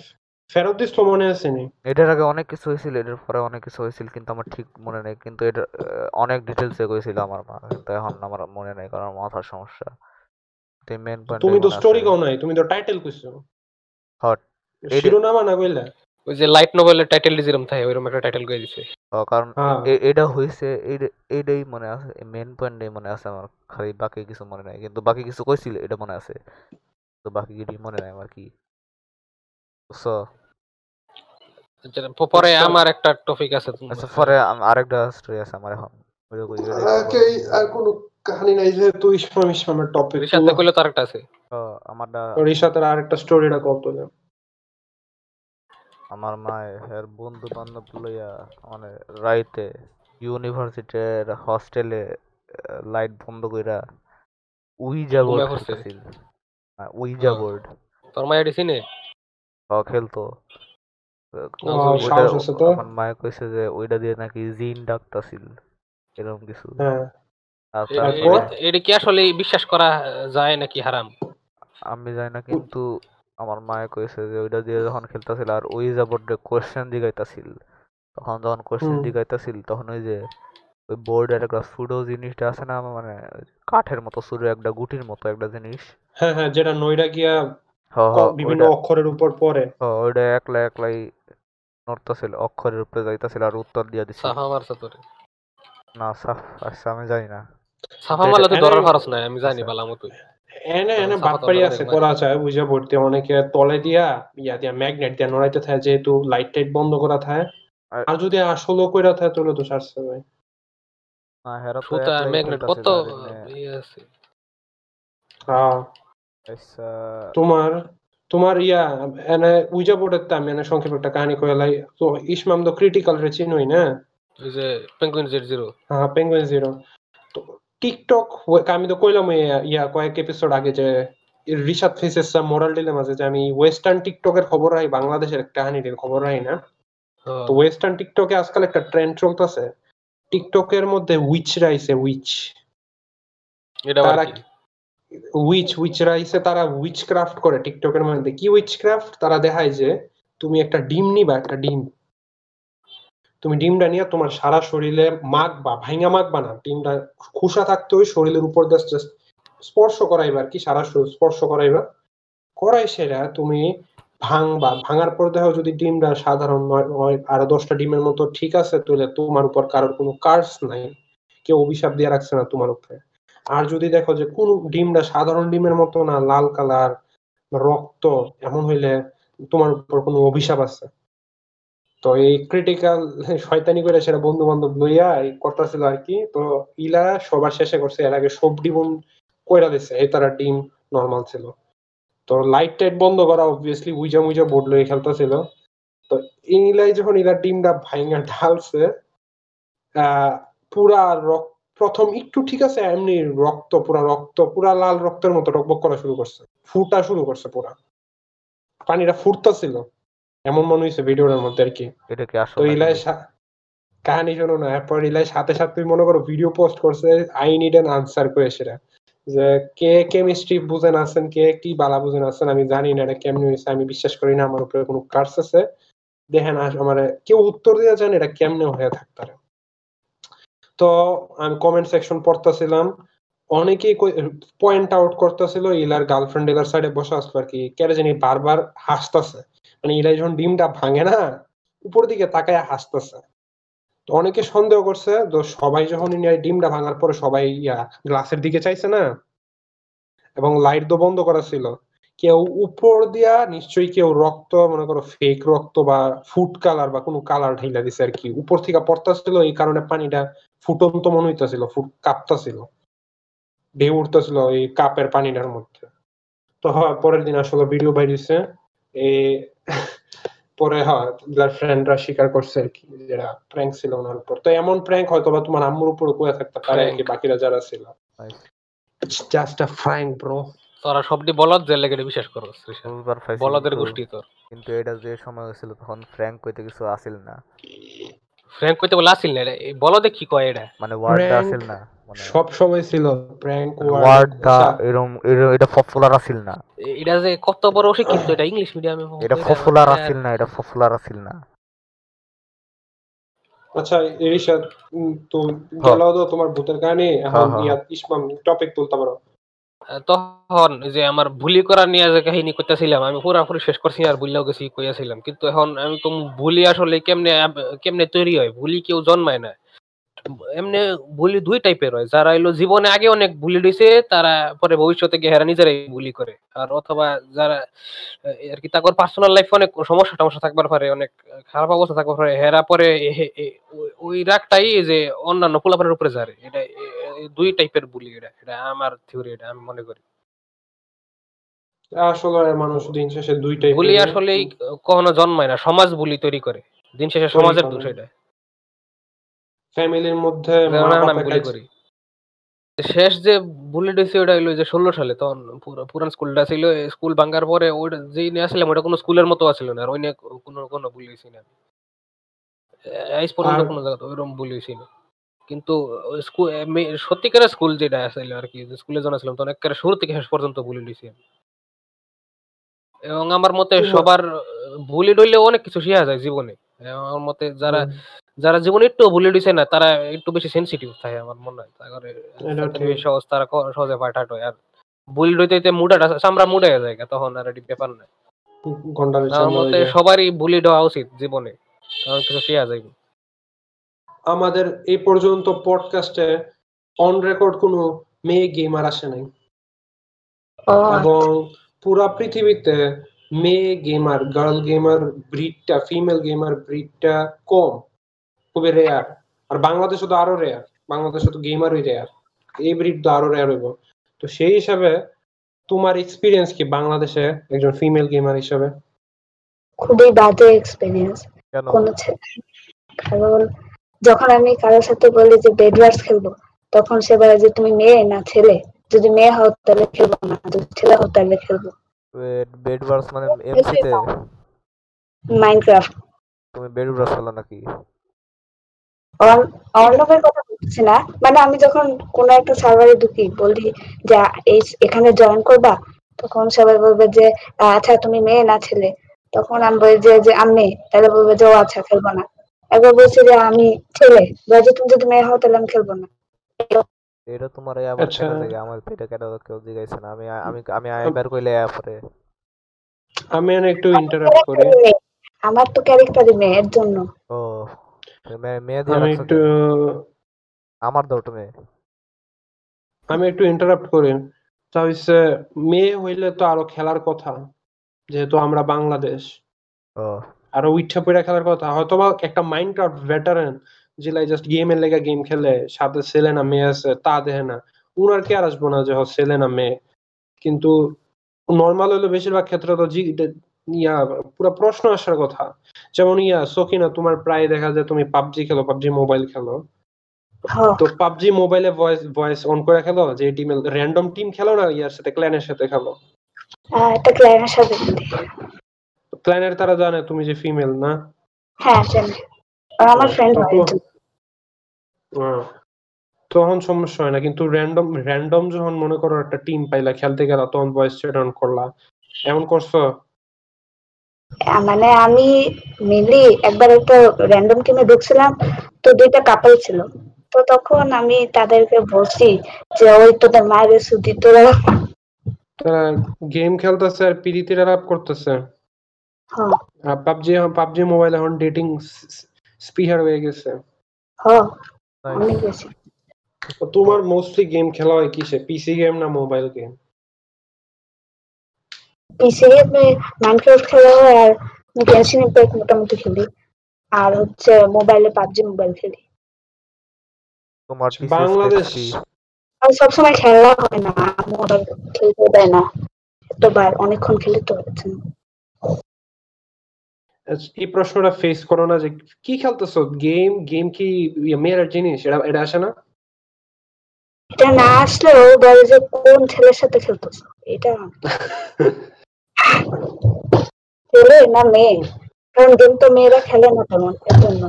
ফেরত দিস তো মনে আছে নি? এটার আগে অনেক কিছু হয়েছিল এটার পরে অনেক কিছু হয়েছিল কিন্তু আমার ঠিক মনে নেই। কিন্তু এটা অনেক ডিটেলসে কইছিল আমার মা কিন্তু এখন আমার মনে নেই কারণ মাথার সমস্যা। মেইন পয়েন্ট তুমি তো স্টোরি কও নাই তুমি তো টাইটেল কইছো। হট শিরোনামা না কইলা? ওই যে লাইট নোবেলের টাইটেল যেরকম থাকে ওইরকম একটা টাইটেল করে দিছে। কারণ হ্যাঁ। এটা এইটা- এইটাই মনে আছে মেন পয়েন্টটাই মনে আছে আমার খালি বাকি কিছু মনে নাই কিন্তু বাকি কিছু কইছিল এটা মনে আছে। তো বাকি কিছু মনে নাই আমার কি। আচ্ছা, পরে। আমার একটা টপিক আছে আচ্ছা পরে আরেকটা স্টোরি আছে আমার এখন। কই, আর কোনো কাহিনী নাই যে তুই ইসমাম ইসমামের টপিক রিসাতে কইলে তার একটা আছে। বলো। তো আমারটা রিসাতের আরেকটা স্টোরিটা কত না আমার মায় এর বন্ধু বান্ধব লইয়া মানে রাইতে ইউনিভার্সিটির হস্টেলে লাইট বন্ধ কইরা উইজা বোর্ড খেলতেছিল। উইজা হ্যাঁ। বোর্ড তোর মায়ের ডিসিনে খেলতো। ও, ওইটা- সাহস আছে তো। আমার মায়ে কইছে যে ওইটা দিয়ে নাকি জিন ডাকতাছিল এরকম কিছু। হ্যাঁ। এটা কি আসলে বিশ্বাস করা যায় নাকি হারাম? আমি জানি না কিন্তু আমার মায়ে কইছে যে ওইটা দিয়ে যখন খেলতেছিল আর ওই যে বোর্ডে কোয়েশ্চেন জিগাইতাছিল তখন যখন কোয়েশ্চেন। জিগাইতাছিল তখন ওই যে ওই বোর্ডের একটা সুডো জিনিসটা আছে না মানে কাঠের মতো সুডো একটা গুটির মতো একটা জিনিস। হ্যাঁ হ্যাঁ যেটা নইরা গিয়া হ হ বিভিন্ন ওইটা অক্ষরের উপর পড়ে। হ, ওইটা একলা একলাই নড়তাছিল অক্ষরের উপরে যাইতাছিল আর উত্তর দিয়া দিছিল। সাফা মারছে তোরে। না সাফ আচ্ছা আমি জানি না। সাফা মারলে তো ধরার খরচ নাই আমি জানি আচ্ছা। বালা মতোই এনে এনে বাটপারি আছে। করা যায় বুঝা পড়তে অনেকে তলে দিয়া ইয়া দিয়া ম্যাগনেট দিয়া নড়াইতে থাকে যেহেতু লাইট টাইট বন্ধ করা থাকে। আর- যদি আসলে কইরা থাকে তাহলে তো সারছে ভাই। সুতা ম্যাগনেট কত ইয়ে আছে? হ্যাঁ। আচ্ছা। তোমার তোমার ইয়া এনে উইজা বোর্ডের তা আমি এনে সংক্ষেপে একটা কাহিনী কইলাই তো ইসমাম তো ক্রিটিক্যাল রে চিনোই না? ওই যে পেঙ্গুইন জিরো হ্যাঁ পেঙ্গুইন জিরো তো টিকটক আমি তো কইলাম ইয়া- কয়েক এপিসোড আগে যে রিশাদ ফেসেস মোরাল ডিলেমা যে আমি ওয়েস্টার্ন টিকটকের খবর রাই বাংলাদেশের কাহিনীর খবর রাই না। তো ওয়েস্টার্ন টিকটকে আজকাল একটা ট্রেন্ড চলতেছে। টিকটকের মধ্যে উইচ এটা আবার তারা? উইচ উইচরা আইছে তারা উইচ ক্রাফট করে টিকটকের মধ্যে কি উইচ ক্রাফট তারা দেখায় যে তুমি একটা ডিম নিবা একটা ডিম। তুমি ডিমটা নিয়ে তোমার সারা শরীরে মাখবা ভাইঙা মাখবা না ডিমটা খুশা থাকতে ওই শরীরের উপর just স্পর্শ করাইবা আর কি, সারা শরীর স্পর্শ করাইবা। করাই সেরা তুমি ভাঙবা ভাঙার পর দেখো যদি ডিমটা সাধারণ নয় আরও দশটা ডিমের মতো ঠিক আছে, তাহলে তোমার উপর কারোর কোনো কার্স নাই। কেউ অভিশাপ দিয়ে রাখছে না তোমার উপরে। আর যদি দেখো যে কোন ডিমটা সাধারণ ডিমের মতো না, লাল কালার, রক্ত, এমন হইলে তোমার উপর কোনো অভিশাপ আছে। তো এই ক্রিটিক্যাল শয়তানি করে সেটা বন্ধু বান্ধব লইয়া করতেছিল আর কি তো ইলা সবার শেষে করছে, এর আগে সব ডিম কইরা দিছে, এই তারা ডিম নর্মাল ছিল। তো লাইট টাইট বন্ধ করা অবভিয়াসলি উইজা মুইজা বোর্ড লয়ে খেলতেছিল। তো ইলাই যখন ইলার ডিমটা ভাইঙ্গা ঢালছে পুরা রক্ত, প্রথম একটু ঠিক আছে, এমনি রক্ত, পুরা রক্ত, পুরা লাল রক্তের মতো টকবক করা শুরু করছে। ফুটা শুরু করছে পুরা। পানিটা ফুটতেছিল। এমন মনে হয়েছে ভিডিওটার মধ্যে আর কি এটা কি তো আসলে ইলাই কাহিনী শোনো না এরপর ইলাই সাথে সাথে তুমি মনে করো ভিডিও পোস্ট করছে আই নিড অ্যান আনসার করে সেটা যে কে কেমিস্ট্রি বুঝেন আছেন কে কি বালা বুঝেন আছেন আমি জানি না এটা কেমনে হয়েছে আমি বিশ্বাস করি না আমার উপরে কোনো কার্স আছে। দেখেন আমার কেউ উত্তর দিয়ে জানে এটা কেমনে হয়ে থাকতারে তো আমি কমেন্ট সেকশন পড়তেছিলাম অনেকেই পয়েন্ট আউট করতেছিল ইলার গার্লফ্রেন্ড ইলার সাইডে বসে আসলো আর কি কেন জানি বারবার হাসতেছে। মানে ইলাই যখন ডিমটা ভাঙে না উপর দিকে তাকায় হাসতেছে। তো অনেকে সন্দেহ করছে, তো সবাই যখন ডিমটা ভাঙার পরে সবাই ইয়া গ্লাসের দিকে চাইছে না? এবং লাইট তো বন্ধ করা ছিল। কেউ উপর দিয়া নিশ্চয়ই কেউ রক্ত, মনে করো ফেক রক্ত বা ফুড কালার বা কোনো কালার ঢাইলা দিছে আর কি। উপর থেকে পড়তাছিল, এই কারণে পানিটা ফুটন্ত মনে হইতাছিল, ফুট কাঁপতাছিল। ঢেউ উঠতেছিল এই কাপের পানিটার মধ্যে। তো হয় পরের দিন আসলে ভিডিও বাইরেছে পরে হয় ফ্রেন্ডরা স্বীকার করছে আর কি যেটা প্র্যাঙ্ক ছিল ওনার উপর। তো এমন প্র্যাঙ্ক হয়তো বা তোমার আম্মুর উপর কয়ে থাকতে পারে কি বাকিরা যারা ছিল। জাস্ট আ ফ্র্যাঙ্ক ব্রো তোরা সবটি বলদ যে লেগে বিশ্বাস করো বলদের কিন্তু- গোষ্ঠী তোর। কিন্তু এটা যে সময় হয়েছিল তখন ফ্র্যাঙ্ক কইতে কিছু আসিল না। ফ্র্যাঙ্ক কইতে বলে আসিল না এটা বলদে কি কয় এটা মানে ওয়ার্ডটা আসিল না। মানে সব সময় ছিল প্র্যাঙ্ক ওয়ার্ডটা এরম এর- এটা পপুলার আসিল না। এটা যে কত বড় অশিক্ষিত এটা ইংলিশ মিডিয়ামে এটা পপুলার আসিল না এটা পপুলার আসিল না। আচ্ছা এরিশাদ তো হ্যাঁ। গেল তো তোমার ভূতের কাহিনী এখন হ্যাঁ। ইসমাম টপিক তুলতে পারো তখন যে আমার ভুলি করা নিয়ে যে কাহিনী করতেছিলাম আমি পুরাপুরি শেষ করছি আর ভুলিয়াও গেছি কইয়াছিলাম। কিন্তু এখন আমি কম ভুলি আসলে কেমনে কেমনে তৈরি হয়? ভুলি কেউ জন্মায় না। এমনি ভুলি দুই টাইপের হয়। যারা এলো জীবনে আগে অনেক ভুলি তারা পরে ভবিষ্যতে গিয়ে হেরা নিজেরাই ভুলি করে। আর অথবা যারা আর কি তাদের পার্সোনাল লাইফে অনেক সমস্যা টমস্যা থাকবার পারে অনেক খারাপ অবস্থা থাকবার পারে হেরা পরে ওই- রাগটাই যে অন্যান্য পোলাপানের উপরে যারে এটা দুই টাইপের বুলি এটা এটা আমার থিওরি এটা আমি মনে করি। আসলে মানুষ দিন শেষে দুইটাই বুলি আসলে কখনো জন্মায় না সমাজ বুলি তৈরি করে। দিন শেষে সমাজের। দোষ এটা। ফ্যামিলির মধ্যে করি। শেষ যে বুলেট হয়েছে ওটা হইল যে ষোলো সালে তখন পুরান স্কুলটা ছিল। স্কুল ভাঙ্গার পরে ওইটা যেই নিয়ে আসলাম ওটা কোনো স্কুলের মতো আছিল না আর ওই নিয়ে কোনো কোনো বুলি হয়েছি না। আজ পর্যন্ত কোনো জায়গা ওইরকম বুলি হয়েছি না। কিন্তু স্কুল সত্যিকারের স্কুল যেটা আছিল আর কি স্কুলে যখন তখন একেবারে শুরু থেকে শেষ পর্যন্ত বুলি দিছি এবং আমার মতে সবার বুলি ডইলে অনেক কিছু শেখা যায় জীবনে। আমার মতে যারা যারা জীবনে একটু বুলি দিছে না তারা একটু বেশি সেনসিটিভ থাকে আমার মনে হয়। তারপরে সহজ তারা সহজে পাঠাট হয়। আর ডইতে ডইতে মুডাটা চামড়া মুডে যায় তখন আর এটি ব্যাপার না আমার মতে সবারই বুলি দেওয়া উচিত জীবনে কারণ কিছু শেখা যায় আমাদের এই পর্যন্ত পডকাস্টে অন রেকর্ড কোনো মেয়ে গেমার আসে নাই। এবং পুরা পৃথিবীতে মেয়ে গেমার গার্ল গেমার ব্রিডটা ফিমেল গেমার ব্রিডটা কম খুবই রেয়ার আর বাংলাদেশে তো আরও রেয়ার বাংলাদেশে তো গেমারই রেয়ার এই ব্রিড তো আরও রেয়ার হইব। তো সেই হিসাবে তোমার এক্সপিরিয়েন্স কি বাংলাদেশে একজন ফিমেল গেমার হিসাবে? খুবই বাজে এক্সপিরিয়েন্স কেন? কারণ যখন আমি কারোর সাথে বলি যে বেডওয়ার্স খেলব তখন সে বলে যে তুমি মেয়ে না ছেলে? যদি মেয়ে হও তাহলে খেলব না যদি ছেলে হও তাহলে খেলব। মানে এমসিতে মাইনক্রাফট তুমি খেলো নাকি? অর্ণবের কথা বলছি না। মানে আমি যখন কোনো একটা সার্ভারে ঢুকি বলি যে এই এখানে জয়েন করবা? তখন সবাই বলবে যে আচ্ছা তুমি মেয়ে না ছেলে? তখন আমি বলি যে যে আমি মেয়ে। তাহলে বলবে যে ও আচ্ছা খেলব না। একবার বলছি যে আমি ছেলে। বলে যে তুমি যদি মেয়ে হও তাহলে আমি খেলব না। এটা তোমার এই আবার আচ্ছা। কেন লাগে? আমার তো এটা কেন কেউ জিজ্ঞাসা না? আমি আমি আমি আইবার কইলে পরে। আমি এখানে একটু ইন্টারাপ্ট করি। মেয়ে। আমার তো ক্যারেক্টারই মেয়ে এর জন্য। ও মে- মেয়ে দিয়ে আমি রাখছো একটু কেন? আমার দাও তুমি আমি একটু ইন্টারাপ্ট করি। তা হচ্ছে মেয়ে হইলে তো আরও খেলার কথা যেহেতু আমরা বাংলাদেশ। ও। আরও উইঠা পড়া খেলার কথা। হয়তো বা একটা মাইনক্রাফট ভেটারেন যেলাই জাস্ট গেমের লেগে গেম খেলে সাথে ছেলে না মেয়ে আছে তা দেখে না উনার কে আর আসব না যে ছেলে না মেয়ে কিন্তু নর্মাল হইলে বেশিরভাগ ক্ষেত্রে তো ইয়া পুরো প্রশ্ন আসার কথা। যেমন ইয়া সকিনা তোমার প্রায় দেখা যায় তুমি পাবজি খেলো পাবজি মোবাইল খেলো। হ্যাঁ। তো পাবজি মোবাইলে ভয়েস ভয়েস অন করে খেলো যে টিম র্যান্ডম টিম খেলো না ইয়ার সাথে ক্ল্যানের সাথে খেলো? আহ, একটা ক্লায়েন্টের সাথে। ক্ল্যানের তারা জানে তুমি যে ফিমেল না? হ্যাঁ জানি। আর আমার ফ্রেন্ড হয়। তখন- সমস্যা হয় না কিন্তু র্যান্ডম র্যান্ডম যখন মনে করো একটা টিম পাইলা খেলতে গেলা তখন ভয়েস চ্যাট অন করলা। এমন করছ? মানে আমি মেনলি একবার একটা র্যান্ডম টিমে ঢুকছিলাম তো দুইটা কাপল ছিল। তো তখন আমি তাদেরকে বলছি যে ওই তোদের মায়ের সুদি তোরা তারা গেম খেলতেছে আর পিরিতির আলাপ করতেছে। হ্যাঁ। পাবজি পাবজি মোবাইল এখন ডেটিং স্পিহার হয়ে গেছে। হ্যাঁ অনেক বেশি। তোমার মোস্টলি গেম খেলা হয় কিসে? পিসি গেম না মোবাইল গেম পিসি গেমে মাইনক্রাফট খেলা হয় আর গেনশিন ইম্প্যাক্ট মোটামুটি খেলি। আর হচ্ছে মোবাইলে পাবজি মোবাইল খেলি। তোমার বাংলাদেশ আর সবসময় খেলা হয় না মোবাইল খেলতে দেয় না। একবার অনেকক্ষণ খেলে তো হচ্ছে না। এই প্রশ্নটা ফেস করো না যে কি খেলতেছো? গেম গেম কি ইয়ে মেয়ের জিনিস? এটা এটা আসে না? এটা না আসলেও বলে যে কোন ছেলের সাথে খেলতেছো? এটা ছেলে না মেয়ে? কারণ গেম তো মেয়েরা খেলে না তেমন এর জন্য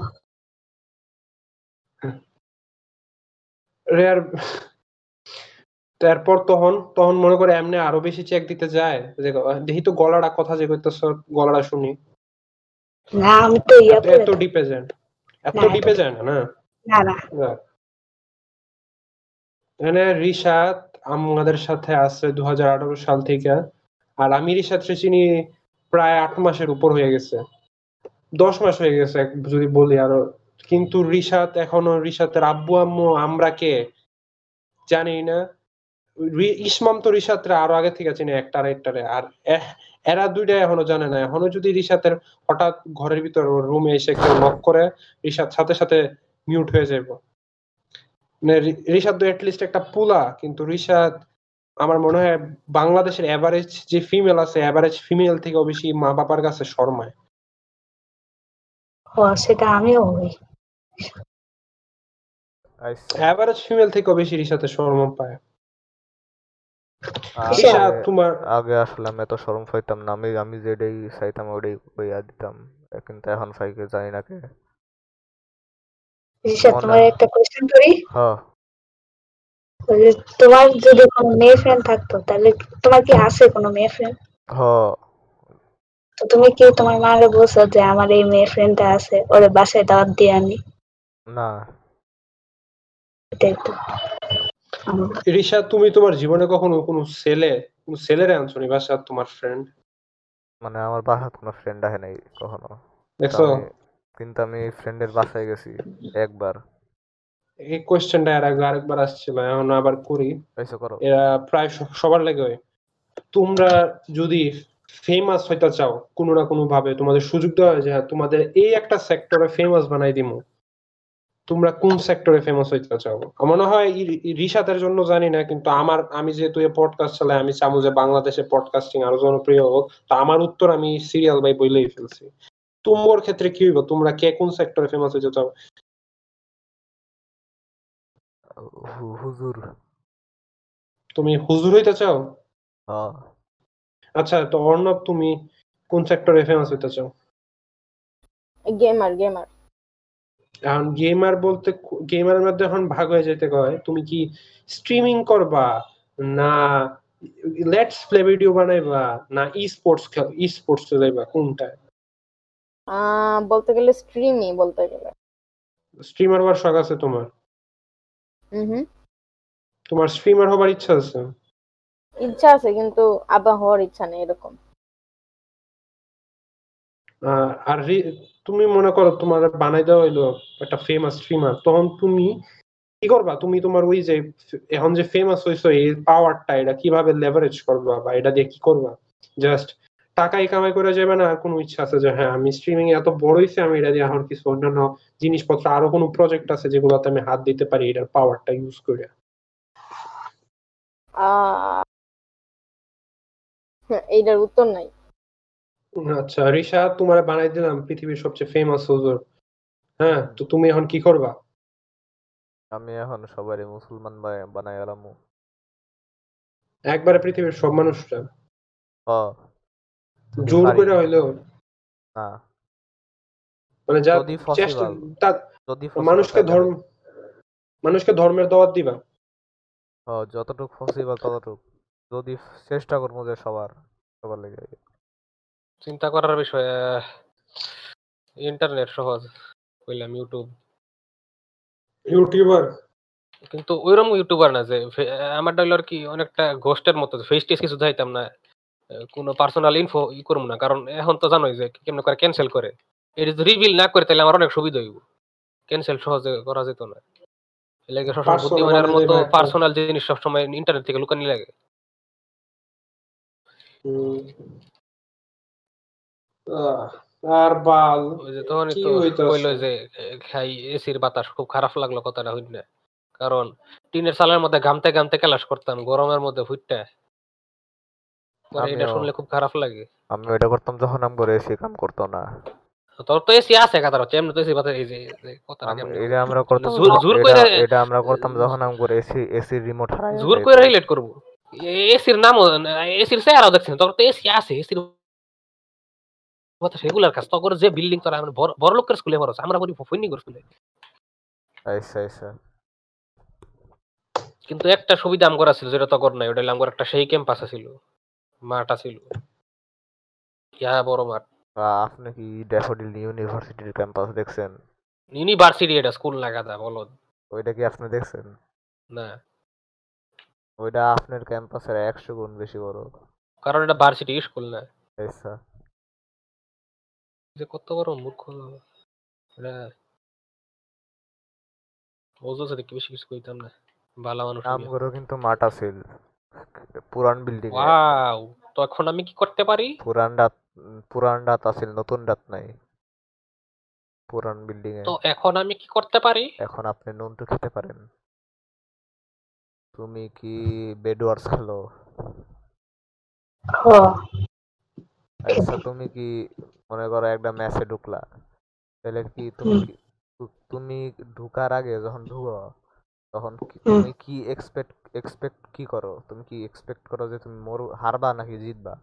রেয়ার তারপর তখন তখন মনে করে এমনি আরও বেশি চেক দিতে যায়। যে দেখি তো গলাটা কথা যে কইতেছ গলাটা শুনি। না আমি তো ইয়া করে এত ডিপে যায় না। এত ডিপে যায় না না। না। এখানে রিশাদ আমাদের সাথে আছে দু সাল থেকে আর আমি রিশাদ চিনি প্রায় আট মাসের উপর হয়ে গেছে। দশ মাস হয়ে গেছে যদি বলি আরও। কিন্তু রিশাদ এখনও রিশাতের আব্বু আম্মু আমরা কে? জানি না ইসমাম তো রিশাদরে আরও আগে থেকে চিনি একটারে একটারে। আর এরা দুইটা এখনও জানে না। এখনও যদি রিশাতের হঠাৎ ঘরের ভিতর রুমে এসে কেউ নক করে রিশাদ সাথে সাথে মিউট হয়ে যাবে মানে রি- রিশাদ তো লিস্ট একটা পুলা কিন্তু রিশাদ আমার মনে হয় বাংলাদেশের এভারেজ যে ফিমেল আছে এভারেজ ফিমেল থেকেও বেশি মা বাবার কাছে শর্মায়। ও সেটা আমিও হই এভারেজ ফিমেল থেকেও বেশি রিশাতে শর্মা পায়। তোমার আগে আসলে আমি এত শরম পাইতাম না আমি আমি যেটাই চাইতাম ওটাই কইয়া দিতাম। কিন্তু এখন ফাইকে জানি না কে। তোমার একটা কোশ্চেন করি? হ। ওই যে তোমার যদি কোনো মেয়ে ফ্রেন্ড থাকতো তাহলে তোমার কি আছে কোনো মেয়ে ফ্রেন্ড হ। তো তুমি কি তোমার মাকে বলছো যে আমার এই মেয়ে ফ্রেন্ডটা আছে ওরে বাসায় দাওয়াত দিয়ে আনি না। এটা রিশা তুমি তোমার জীবনে কখনো কোনো ছেলে কোনো ছেলেরে আনছো নি বাসা তোমার ফ্রেন্ড মানে আমার বাসার কোনো ফ্রেন্ড আসে নাই কখনো। দেখছ? কিন্তু আমি ফ্রেন্ডের বাসায় গেছি একবার। এই কোয়েশ্চেনটা এর আগে আরেকবার আসছিল এখন আবার করি। এসে করো। এরা প্রায় সবার লাগে হয়। তোমরা যদি ফেমাস হইতে চাও কোনো না কোনো ভাবে তোমাদের সুযোগ দেওয়া হয় যে হ্যাঁ, তোমাদের এই একটা সেক্টরে ফেমাস বানাই দিমু। তোমরা কোন সেক্টরে ফেমাস হইতে চাও? আমার মনে হয় ই- ই- জন্য জানি না কিন্তু আমার আমি যেহেতু এই পডকাস্ট চালাই আমি চাবো যে বাংলাদেশে পডকাস্টিং আরও জনপ্রিয় হোক তো আমার উত্তর আমি সিরিয়াল বাই বইলেই ফেলছি। তোমার ক্ষেত্রে কি হইব? তোমরা কে কোন সেক্টরে ফেমাস হইতে চাও? হুজুর। তুমি হুজুর হইতে চাও? আচ্ছা তো অর্ণব তুমি কোন সেক্টরে ফেমাস হইতে চাও? গেমার গেমার এখন গেমার বলতে গেমারের মধ্যে এখন ভাগ হয়ে যেতে কয়। তুমি কি স্ট্রিমিং করবা? না লেটস প্লে ভিডিও বানাইবা? না ই স্পোর্টস ই স্পোর্টস খেলাইবা? কোনটা? আহ বলতে গেলে স্ট্রিমই বলতে গেলে। স্ট্রিমার হওয়ার শখ আছে তোমার? হুম। তোমার স্ট্রিমার হবার ইচ্ছা আছে? ইচ্ছা আছে কিন্তু আবার হওয়ার ইচ্ছা নেই এরকম। আর তুমি মনে করো তোমার বানাই দেওয়া হইল একটা ফেমাস স্ট্রিমার তখন তুমি কি করবা? তুমি তোমার ওই যে, এখন যে ফেমাস হইছো, এই পাওয়ারটা এটা কীভাবে লেভারেজ করবা বা এটা দিয়ে কি করবা? জাস্ট টাকাই কামাই করে যাবে না, আর কোনো ইচ্ছা আছে যে হ্যাঁ আমি স্ট্রিমিং এত বড় হইছে, আমি এটা দিয়ে এখন কিছু অন্যান্য জিনিসপত্র, আরও কোনো প্রজেক্ট আছে যেগুলোতে আমি হাত দিতে পারি, এটার পাওয়ারটা ইউজ করে। এইটার উত্তর নাই। আচ্ছা রিশা তোমার বানাই দিলাম পৃথিবীর সবচেয়ে ফেমাস হুজুর। হ্যাঁ তো তুমি এখন কি করবা? আমি এখন সবারই মুসলমান বানাই গেলাম একবারে পৃথিবীর সব মানুষটা? জোর করে হইলেও না। মানে যা যদি চেষ্টা মানুষকে ধর্ম মানুষকে ধর্মের দাওয়াত দিবা? যতটুকু পসিবল ততটুকু। যদি চেষ্টা করব যে সবার সবার লেগে। চিন্তা করার বিষয় ইন্টারনেট সহজ কইলাম ইউটিউব ইউটিউবার কিন্তু ওইরকম ইউটিউবার না যে আমার ডাইল কি অনেকটা ঘোস্টের মতো ফেস টেস কিছু যাইতাম না কোনো পার্সোনাল ইনফো ই করব না কারণ এখন তো জানোই যে কেমন করে ক্যান্সেল করে। এটা যদি রিভিল না করে তাহলে আমার অনেক সুবিধা হইব। ক্যান্সেল সহজে করা যেত না। এর লাগে সবসময় বুদ্ধিমানের মতো পার্সোনাল জিনিস সবসময় ইন্টারনেট থেকে লুকানি লাগে। আর বাল ওই যে তখনই কি তো হইতাছে? কইলো যে খাই এসির বাতাস খুব খারাপ লাগল কথাটা হইল। না কারণ টিনের চালের মধ্যে ঘামতে ঘামতে ক্লাস করতাম গরমের মধ্যে ফুটটা এটা শুনলে খুব খারাপ লাগে। আমি ওইটা করতাম যখন আমি করে এসে কাম করতো না। তোর তো এসি আছে কথা হচ্ছে এমনি তো এসি বাতাস এই যে এটা আমরা করতাম জোর- জোর এটা- আমরা করতাম যখন আমি করে এসি এসির রিমোট হারাই জোর করে রিলেট করব। এসির নামও এসির চেহারাও দেখছেন তোর তো এসি আছে এসির কাজ। তখন যে বিল্ডিং তোরা আমরা বড়- লোকের স্কুলে আমরা পড়ি ফৈনি করে স্কুলে আচ্ছা আচ্ছা কিন্তু একটা সুবিধা আম করা ছিল যেটা তখন নাই ওটা একটা সেই ক্যাম্পাস ছিল মাঠ ছিল ইয়া বড় মাঠ। আপনি কি ড্যাফোডিল ইউনিভার্সিটির ক্যাম্পাস দেখছেন? ইউনিভার্সিটি এটা স্কুল না গাদা বলো ওইটা কি আপনি দেখছেন? না। ওইটা আপনার ক্যাম্পাসের একশো গুণ বেশি বড়। কারণ এটা ভার্সিটি স্কুল না। আচ্ছা যে কত বড় মূর্খ এটা ওজো সাথে কি বেশি কিছু কইতাম না ভালো মানুষ। আমগরও কিন্তু মাঠ আছিল পুরান বিল্ডিং ওয়াও তো এখন আমি কি করতে পারি পুরান রাত পুরান রাত আছিল নতুন রাত নাই পুরান বিল্ডিং এ তো এখন আমি কি করতে পারি এখন আপনি নুনটু খেতে পারেন তুমি কি বেডওয়ার্স খেলো আচ্ছা তুমি কি মনে করো একটা ম্যাচে ঢুকলা। তাহলে কি তুমি কি- তু- তুমি ঢুকার আগে যখন ঢুকো তখন কি- তুমি কি এক্সপেক্ট এক্সপেক্ট কি করো? তুমি কি এক্সপেক্ট করো যে তুমি মরু হারবা নাকি জিতবা?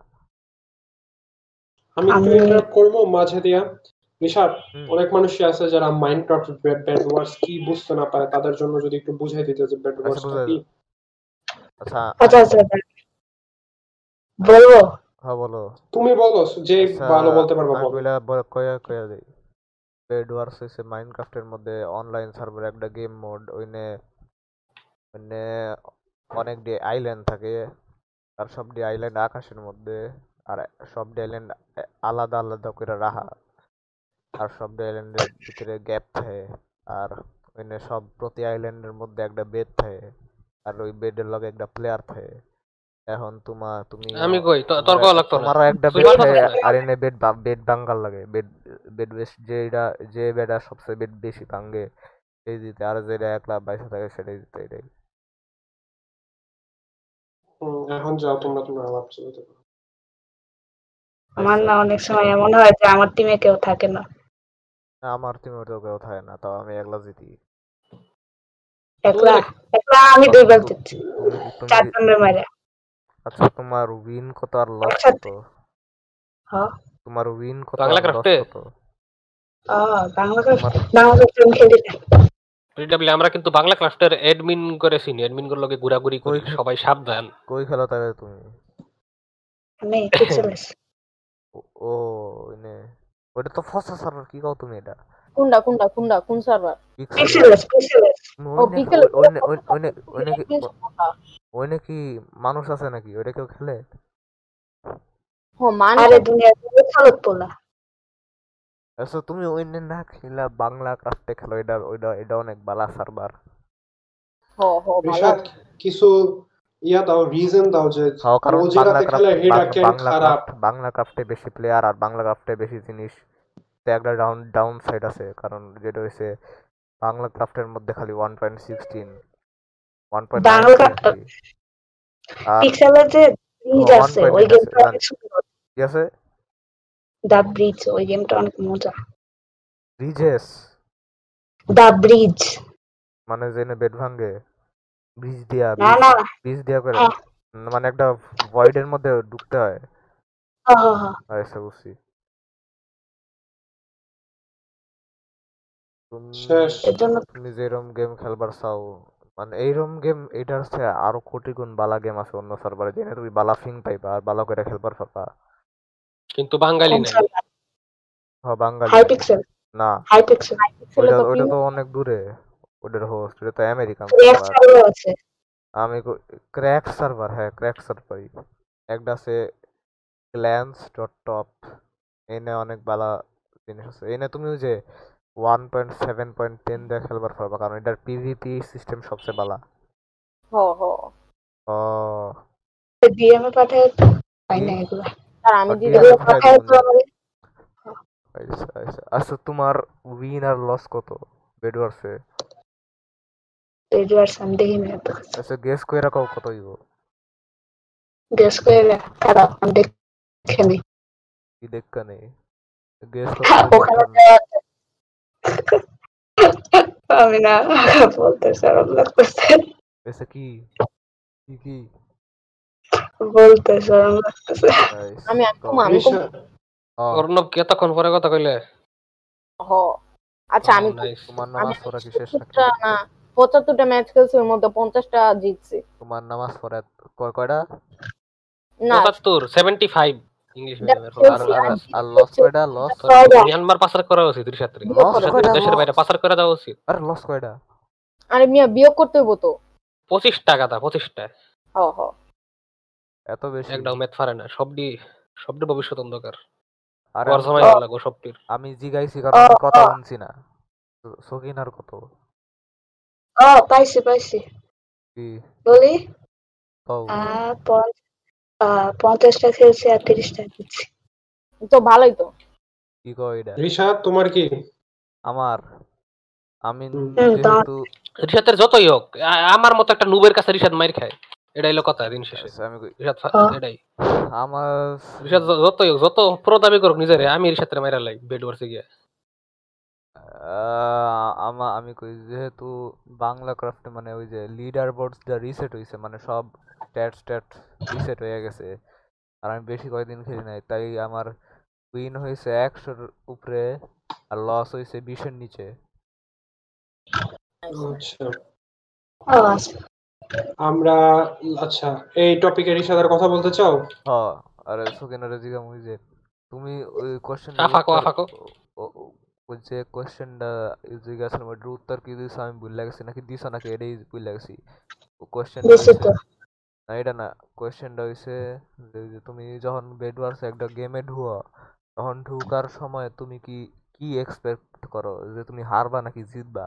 আমি একটু করব মাঝে দিয়া। নিশাদ অনেক মানুষই আছে যারা মাইনক্রাফট ব্যাড ওয়ার্ডস কি বুঝতে না পারে তাদের জন্য যদি একটু বুঝাই দিতে যে ব্যাড ওয়ার্ডস কি? আচ্ছা। আচ্ছা আচ্ছা আচ্ছা। বলব? হ্যাঁ বলো। তুমি বলো যে আচ্ছা, ভালো বলতে পারবা বলো। কইলা বল কয়া কয়া দেই। বেড ওয়ার্স হইছে মাইনক্রাফটের মধ্যে অনলাইন সার্ভার একটা গেম মোড ওইনে মানে অনেকটি আইল্যান্ড থাকে আর সব সবটি আইল্যান্ড আকাশের মধ্যে আর সব সবটি আইল্যান্ড আলাদা আলাদা করে রাখা আর সবটি আইল্যান্ডের ভিতরে গ্যাপ থাকে আর ওইনে সব প্রতি আইল্যান্ডের মধ্যে একটা বেড থাকে আর ওই বেডের লগে একটা প্লেয়ার থাকে। এখন তোমার তুমি আমি কই? তর্ক তোমার- লাগতো না। তোমারও একটা বেড। আর এনে বেড বেড ভাঙ্গার লাগে। বেড বেড বেশ যেটা যে বেডা সবচেয়ে বেড বেশি ভাঙ্গে সেই দিতে। আর যেটা একলা বাইসে থাকে সেটাই দিতে এটাই। এখন যাও তোমরা তোমরা আলাপ চালাতে আমার না অনেক সময় এমন হয় যে আমার টিমে কেউ থাকে না। না, আমার টিমে তো কেউ থাকে না তাও আমি একলা জিতি। একলা একলা আমি দুইবার জিতছি। তুমি তুমি চার জনের মারে আচ্ছা তোমার উইন কত আর লস আচ্ছা। কত? হ্যাঁ। তোমার উইন কত বাংলা আর লস ক্রাফটে? কত? আমরা কিন্তু বাংলা ক্রাফটের অ্যাডমিন করেছি অ্যাডমিনগুলোর লগে ঘোরাঘুরি করি সবাই সাবধান। কই খেলো তাহলে তুমি? আমি পিক্সেলেস ও- ওইটা তো ফসা সার্ভার কি কও তুমি এটা? কোনটা কোনটা কোনটা কোন সার্ভার পিক্সেল পিক্সেলেস পিক্সেলেস ও ওইনে পিকেল ওইনে ওইনে ওইনে ওইনে কি ওইনে কি মানুষ আছে নাকি? ওইটা কেউ খেলে? ও মানে আরে দুনিয়া চালত পোলা আচ্ছা তুমি ওইনে না খেলা বাংলা ক্রাফটে খেলো এটা ওইটা এটা অনেক বালা সার্ভার হো হো ভালো। কিছু ইয়া দাও রিজন দাও যে খাও কারণ বাংলা খেলে ক্রাফট কেন বাংলা খারাপ। বাংলা ক্রাফটে বেশি প্লেয়ার আর বাংলা ক্রাফটে বেশি জিনিস তো একটা ডাউন ডাউন সাইড আছে। কারণ যেটা হইছে বাংলা ক্রাফটের মধ্যে খালি one point sixteen one point Bangla পিক্সেলের যে ব্রিজ আছে ওই গেমটা অনেক সুন্দর কি আছে? দা ব্রিজ ওই গেমটা অনেক মজা। ব্রিজেস দা ব্রিজ মানে জেনে বেড ভাঙ্গে ব্রিজ দিয়া না না। ব্রিজ দিয়া করে। হ্যাঁ। মানে একটা ভয়েডের মধ্যে ঢুকতে হয়। হ্যাঁ হ্যাঁ হ্যাঁ। আচ্ছা বুঝছি শেষ। তুমি যেরকম গেম খেলবার চাও মানে এইরকম গেম এটার হচ্ছে আরও কোটি গুণ বালা গেম আছে অন্য সার্ভারে জেনে তুমি বালা ফিং পাইবা আর বালা করে খেলবার পারবা। কিন্তু বাঙালি নাই। হ বাঙালি। হাই পিক্সেল না হাই পিক্সেল ছিল ওইটা তো অনেক দূরে ওটার হোস্ট এটা তো আমেরিকান আছে। আমি ক্র্যাক সার্ভার হ্যাঁ ক্র্যাক সার্ভারই একটা আছে গ্ল্যান্স ডট টপ এনে অনেক বালা জিনিস আছে। এনে তুমি যে one point seven point ten দিয়ে খেলবার পারবা কারণ এটার পিভিপি সিস্টেম সবচেয়ে বালা। হো হো। ও। ডিএমএ পাঠায় পাই না এগুলো। আর আমি দিতে পাঠায় পাঠায় তো আচ্ছা। আচ্ছা আচ্ছা। তোমার উইন আর লস কত? বেডওয়ার্সে রেডিওয়ার্স আমি দেখি না এত আচ্ছা গেস কত হইব? গেস করে কারা? আমি দেখে নি কি নেই? গেস ওখানে তো আমি না বলতে লাগতেছে আচ্ছা কি? কি কি? বলতে লাগতেছে আমি একদম আমি অর্ণব কি এতক্ষণ পরে কথা কইলে? হো। আচ্ছা আমি তোমার নামাজ পড়া কি শেষ পঁচাত্তরটা না পঁচাত্তরটা ম্যাচ খেলছি ওর মধ্যে পঞ্চাশটা জিতছি। তোমার নামাজ পড়া কয় কয়টা? না। পঁচাত্তর সেভেন্টি ফাইভ ইংলিশ আর আমি আর- আর লস কয়টা? লস মিয়ানমার পাচার করা উচিত রিসাত্রে দেশের বাইরে পাচার করে দেওয়া উচিত। আরে লস কয়টা? আরে মিয়া বিয়োগ করতে হইব তো। পঁচিশ টাকা দা পঁচিশটা হ হ। এত বেশি? একটাও ম্যাথ পারে না। সবডি সবডি ভবিষ্যৎ অন্ধকার। আর সময় লাগো সবটির। আমি জিগাইছি কারণ কথা শুনছি না। সকিনার কত? ও পাইছি পাইছি। কি? বলি? পঞ্চাশটা খেলছি আর তিরিশটা জিতছি তো ভালোই তো। কি কও এটা? ঋষাদ তোমার কি? আমার। আমি যেহেতু যতই হোক আমার মতো একটা নুবের কাছে রিসাদ মাইর খায়। এটাই হলো কথা দিন শেষে। আচ্ছা, আমি কই- হ্যাঁ। এটাই। আমার য- যতই হোক যত পুরো দাবি করুক নিজেরে আমি রিসাতের মাইরা লাই বেড গিয়ে। আহ, আমা আমি কই যেহেতু বাংলা ক্রাফটে মানে ওই যে লিডার বোর্ডস যা রিসেট হইছে মানে সব স্ট্যাট স্ট্যাট রিসেট হয়ে গেছে। আর আমি বেশি কয়েকদিন খেলি নাই তাই আমার উইন হয়েছে একশোর উপরে আর লস হয়েছে বিশের নিচে। আচ্ছা। আচ্ছা। আমরা আচ্ছা এই টপিকের সাথে কথা বলতে চাও? হ আরে সুকেনারে জিগাম ওই যে তুমি ওই কোশ্চেন আফাকো, আফাকো। ওই যে কোশ্চেনটা জিজ্ঞাসা ওটার উত্তর কি দিছো আমি ভুলে গেছি নাকি দিছো নাকি এটাই ভুলে গেছি। কোশ্চেনটা দিছি তো। না এটা না। কোশ্চেনটা হইছে যে যে তুমি যখন বেড ওয়ার্স একটা গেমে ঢুয়ো তখন ঢুকার সময় তুমি কি কি এক্সপেক্ট করো? যে তুমি হারবা নাকি জিতবা?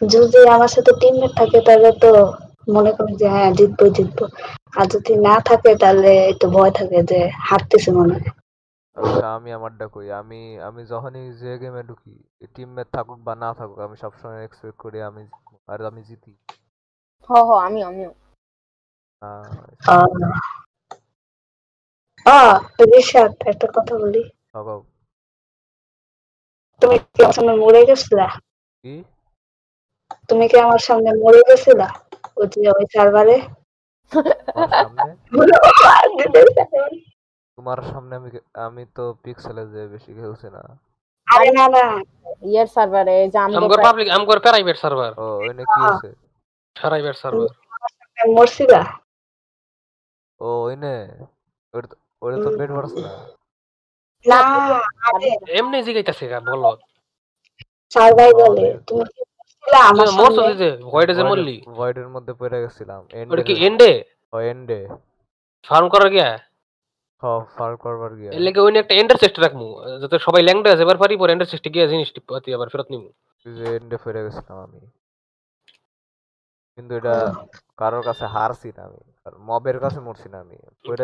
যদি আমার সাথে টিমমেট থাকে তাহলে তো মনে করি যে হ্যাঁ জিতবো জিতবো। আর যদি না থাকে তাহলে একটু ভয় থাকে যে হারতেছে মনে হয়। আচ্ছা আমি আমারটা কই। আমি আমি যখনই যে গেমে ঢুকি টিমমেট থাকুক বা না থাকুক আমি সবসময় এক্সপেক্ট করি আমি আর আমি জিতি। হ হ আমি আমিও। একটা কথা বলি। তুমি কি আমার সামনে মরে গেছিলা? তুমি কি আমার সামনে মরে গেছিলা? ওই যে ওই সার্ভারে তোমার সামনে? আমি আমি তো পিক্সেলে যে বেশি খেলছি না। আরে না না। ইয়ার সার্ভারে যে আমি আমগর পাবলিক আমগর প্রাইভেট সার্ভার ও এনে কি আছে প্রাইভেট সার্ভার মরছিলা? ওটা বেড না এমনি জিগাইতাছে গা বলো সার্ভাইভালে তুমি আমার তুমি যে ভয়েডে যে মরলি ভয়েডের মধ্যে পড়ে গেছিলাম ওটা কি এন্ডে এন্ডে ও এন্ডে ফার্ম করার গিয়া হ ফার করবার গিয়া এর লেগে ওই একটা এন্ডার চেস্ট রাখমু যাতে সবাই ল্যাংডা আছে এবার পারি পরে এন্ডার চেস্টে গিয়ে জিনিস টিপাতি আবার ফেরত নিমু এন্ডে পড়ে গেছিলাম আমি কিন্তু এটা কারোর কাছে হারছি না আমি মবের কাছে মরছি না আমি।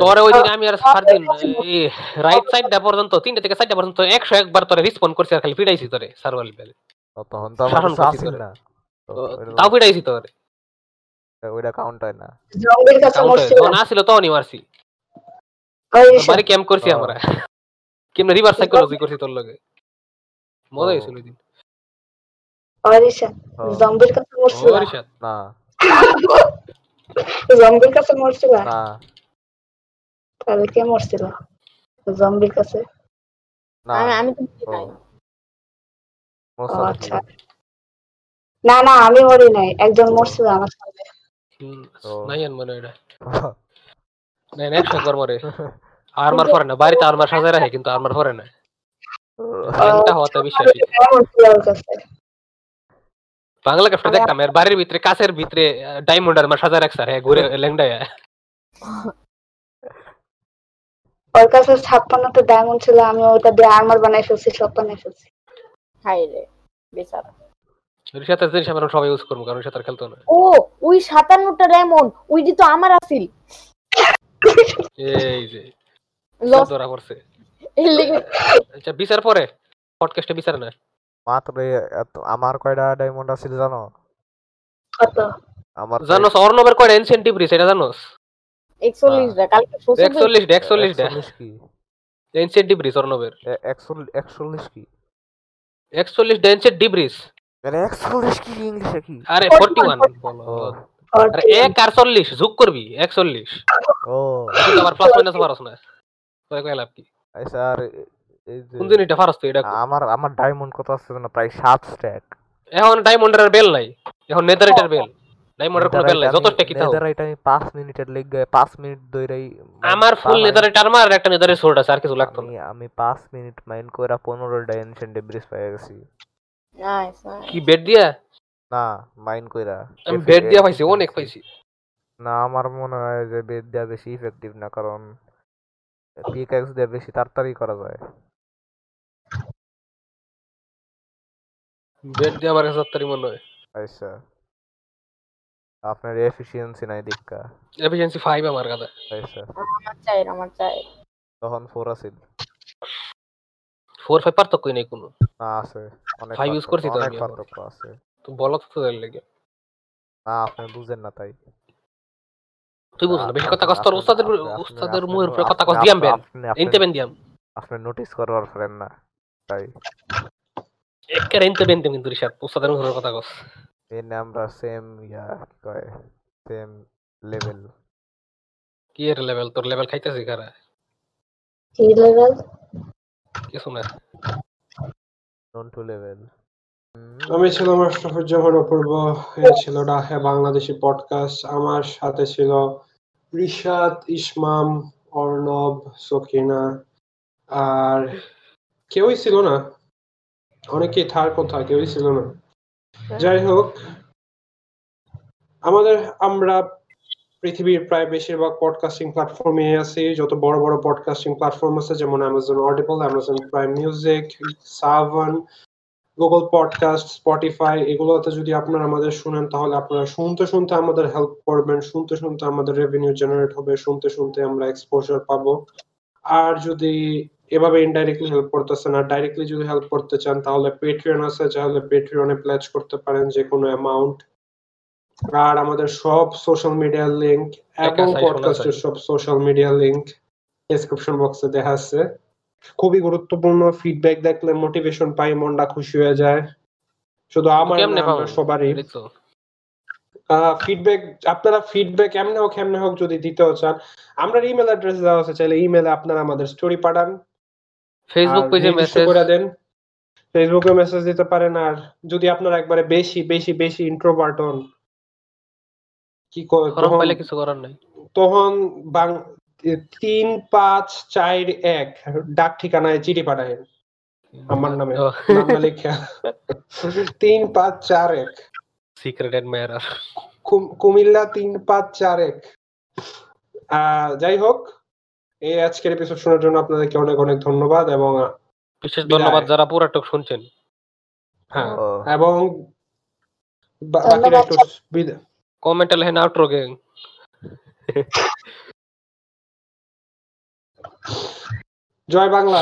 তোরে ওই দিন আমি আর সার দিন এই রাইট সাইডটা পর্যন্ত তিনটা থেকে চারটা পর্যন্ত একশো একবার তোরে রিসপন্ড করছি আর খালি ফিরাইছি তোরে সার্ভার লেভেলে তখন তো আমার শাসন আসিল তোরে। না। তাও ফিরাইছি তোরে। ওইটা কাউন্ট হয় না। জঙ্গলের কাছে কাউন্টার মরছিলা যখন আসছিল তখনই মারছি। ওই তোর রিশাদ বাড়ি ক্যাম্প করছি আমরা। কেমনে রিভার্স সাইকোলজি করছি তোর লগে। মজা। হয়েছিল ওই দিন ও, জম্বির কাছে মরছিলা। না। জম্বির কাছে মরছিলা? তাহলে কে মরছিল? জম্বির কাছে? না। আমি আমি তো নাই সাথে আচ্ছা। না না আমি মরি নাই। একজন মরছিল আমার সামনে হুম, নাই আর মনে হয় এটা। নাই না একশো একবার মরে। আর্মার পরে না। বাড়িতে আর্মার সাজায় রাখে কিন্তু আর্মার পরে না। হওয়াতে বিশ্বাসী। বাংলা ক্যাফটে দেখতাম এর বাড়ির ভিতরে কাছের ভিতরে ডায়মন্ড আর্মার সাজায় রাখছে আর হ্যাঁ ঘুরে ল্যাংডা ওর কাছে ছাপ্পান্নটা ডায়মন্ড ছিল আমি ওটা দিয়ে আর্মার বানাই ফেলছি সব বানাই ফেলছি। হাই রে বেচারা। রিসাতের জিনিস আমরা সবাই ইউজ করব কারণ রিসাতের খেলতো না। ও ওই সাতান্নটা ডায়মন্ড ওইটি তো আমার আসিল এই যে ধরা আচ্ছা বিচার পরে পডকাস্টে বিচার না। মাত্র আমার কয়টা ডায়মন্ড আছিল জানো? কত? আমার তো জানোস অর্ণবের কয়টা ইনসেন্টিভ রিস এটা জানোস? একচল্লিশটা কালকে শ্বশুর একচল্লিশ ডে একচল্লিশ ডে 41 কি? ইনসেন্টিভ রিস অর্ণবের। 41 41 কি? একচল্লিশ ডে ইনসেন্টিভ রিস আরে 41 কি ইংলিশে কি? আরে ফোরটি ওয়ান আরে এক আর চল্লিশ যোগ করবি একচল্লিশ। ও। তুই আবার প্লাস মাইনাস পারস না। তোর কয় লাভ কি? আচ্ছা আর কোন দিন এটা পারস তুই এটা আমার আমার ডায়মন্ড কত আছে জানো? প্রায় 7 স্ট্যাক এখন ডায়মন্ডের বেল নাই। এখন নেদারাইটের বেল ডায়মন্ডের কোনো বেল নাই। যত তাও নেদারাইট আমি 5 মিনিটের লেগে 5 মিনিট ধরেই আমার ফুল নেদারাইট আর্মার আর একটা নেদারের সোর্ড আছে আর কিছু লাগতো না। আমি আমি 5 মিনিট মাইন্ড কইরা 15 ডাইমেনশন ডেব্রিস পেয়ে গেছি। নাইস কি বেড দিয়া? না মাইন্ড কইরা আমি বেড দিয়া পাইছি অনেক পাইছি। না আমার মনে হয় যে বেড দেওয়া বেশি ইফেক্টিভ না কারণ পিক্যাক্স দিয়ে বেশি তাড়াতাড়ি করা যায়। বেড দিয়া আমার কাছে তাড়াতাড়ি মনে হয়। আচ্ছা। আপনার এফিসিয়েন্সি নাই দীক্ষা। এফিসিয়েন্সি ফাইভ আমার কাছে। আচ্ছা। আমার চাই আমার চাই। তখন ফোর আছিল। ফোর ফাইভ পার্থক্যই নেই কোনো। না আছে। অনেক পার্থক্য- করছি তো অনেক পার্থক্য আছে। তো বলো তো লেগে। না আপনি বুঝেন না তাই। তুই বুঝ না বেশি কথা কস আপনি- তোর উস্তাদের আপনি- আপনি- উস্তাদের আপনি- মুহের উপরে কথা আপনি- দিয়াম বেন বেন দিয়াম আপনি নোটিস করবার পারেন না তাই। একের এনতে বেন কিন্তু উস্তাদের মুহের কথা কস আমরা সেম ইয়া কি কয় সেম লেভেল কি এর লেভেল তোর লেভেল খাইতেছি কারা কি লেভেল কিছু না নন টু লেভেল আমি ছিলাম আশরাফুজ্জামান অপূর্ব এ ছিল ডাহে বাংলাদেশি পডকাস্ট আমার সাথে ছিল রিশাদ ইসমাম অর্ণব সকিনা আর কেউই ছিল না। অনেকেই থার কথা কেউই ছিল না। যাই হোক আমাদের আমরা পৃথিবীর প্রায় বেশিরভাগ পডকাস্টিং প্ল্যাটফর্মে আছি। যত বড় বড় পডকাস্টিং প্ল্যাটফর্ম আছে যেমন Amazon Audible Amazon Prime Music Saavn Google Podcast Spotify এগুলোতে যদি আপনারা আমাদের শুনেন তাহলে আপনারা শুনতে শুনতে আমাদের হেল্প করবেন শুনতে শুনতে আমাদের রেভিনিউ জেনারেট হবে শুনতে শুনতে আমরা এক্সপোজার পাবো। আর যদি এভাবে ইনডাইরেক্টলি হেল্প করতেছেন আর ডাইরেক্টলি যদি হেল্প করতে চান তাহলে পেট্রিয়ন আছে তাহলে পেট্রিয়নে প্লেজ করতে পারেন যে কোনো অ্যামাউন্ট আর আমাদের সব সোশ্যাল মিডিয়ার লিংক এবং পডকাস্টের সব সোশ্যাল মিডিয়া লিংক ডেসক্রিপশন বক্সে দেখা আছে। খুবই গুরুত্বপূর্ণ ফিডব্যাক দেখলে মোটিভেশন পাই মনটা খুশি হয়ে যায়। শুধু আমার সবারই। ফিডব্যাক আপনারা ফিডব্যাক এমনি হোক এমনি হোক যদি দিতেও চান আমরা ইমেল অ্যাড্রেস দেওয়া আছে চাইলে ইমেলে আপনারা আমাদের স্টোরি পাঠান। ফেসবুক পেজে মেসেজ করে দেন। ফেসবুকে মেসেজ দিতে পারেন আর যদি আপনারা একবারে বেশি বেশি বেশি ইন্ট্রোভার্ট হন কি ক- ফরম তখন পাইলে কিছু করার নাই। তখন বাং তিন পাঁচ চার এক ডাক ঠিকানায় চিঠি পাঠায় আমার নামে। লেখা। তিন পাঁচ চার এক। সিক্রেট অ্যাডমায়ারার কুম- কুমিল্লা তিন পাঁচ চার এক। যাই হোক। এই আজকের এপিসোড শোনার জন্য আপনাদেরকে অনেক অনেক ধন্যবাদ এবং বিশেষ ধন্যবাদ যারা পুরাটক শুনছেন। হ্যাঁ এবং বাকিরা একটু কমেন্টে লেখেন আউটরো গ্যাং জয় বাংলা।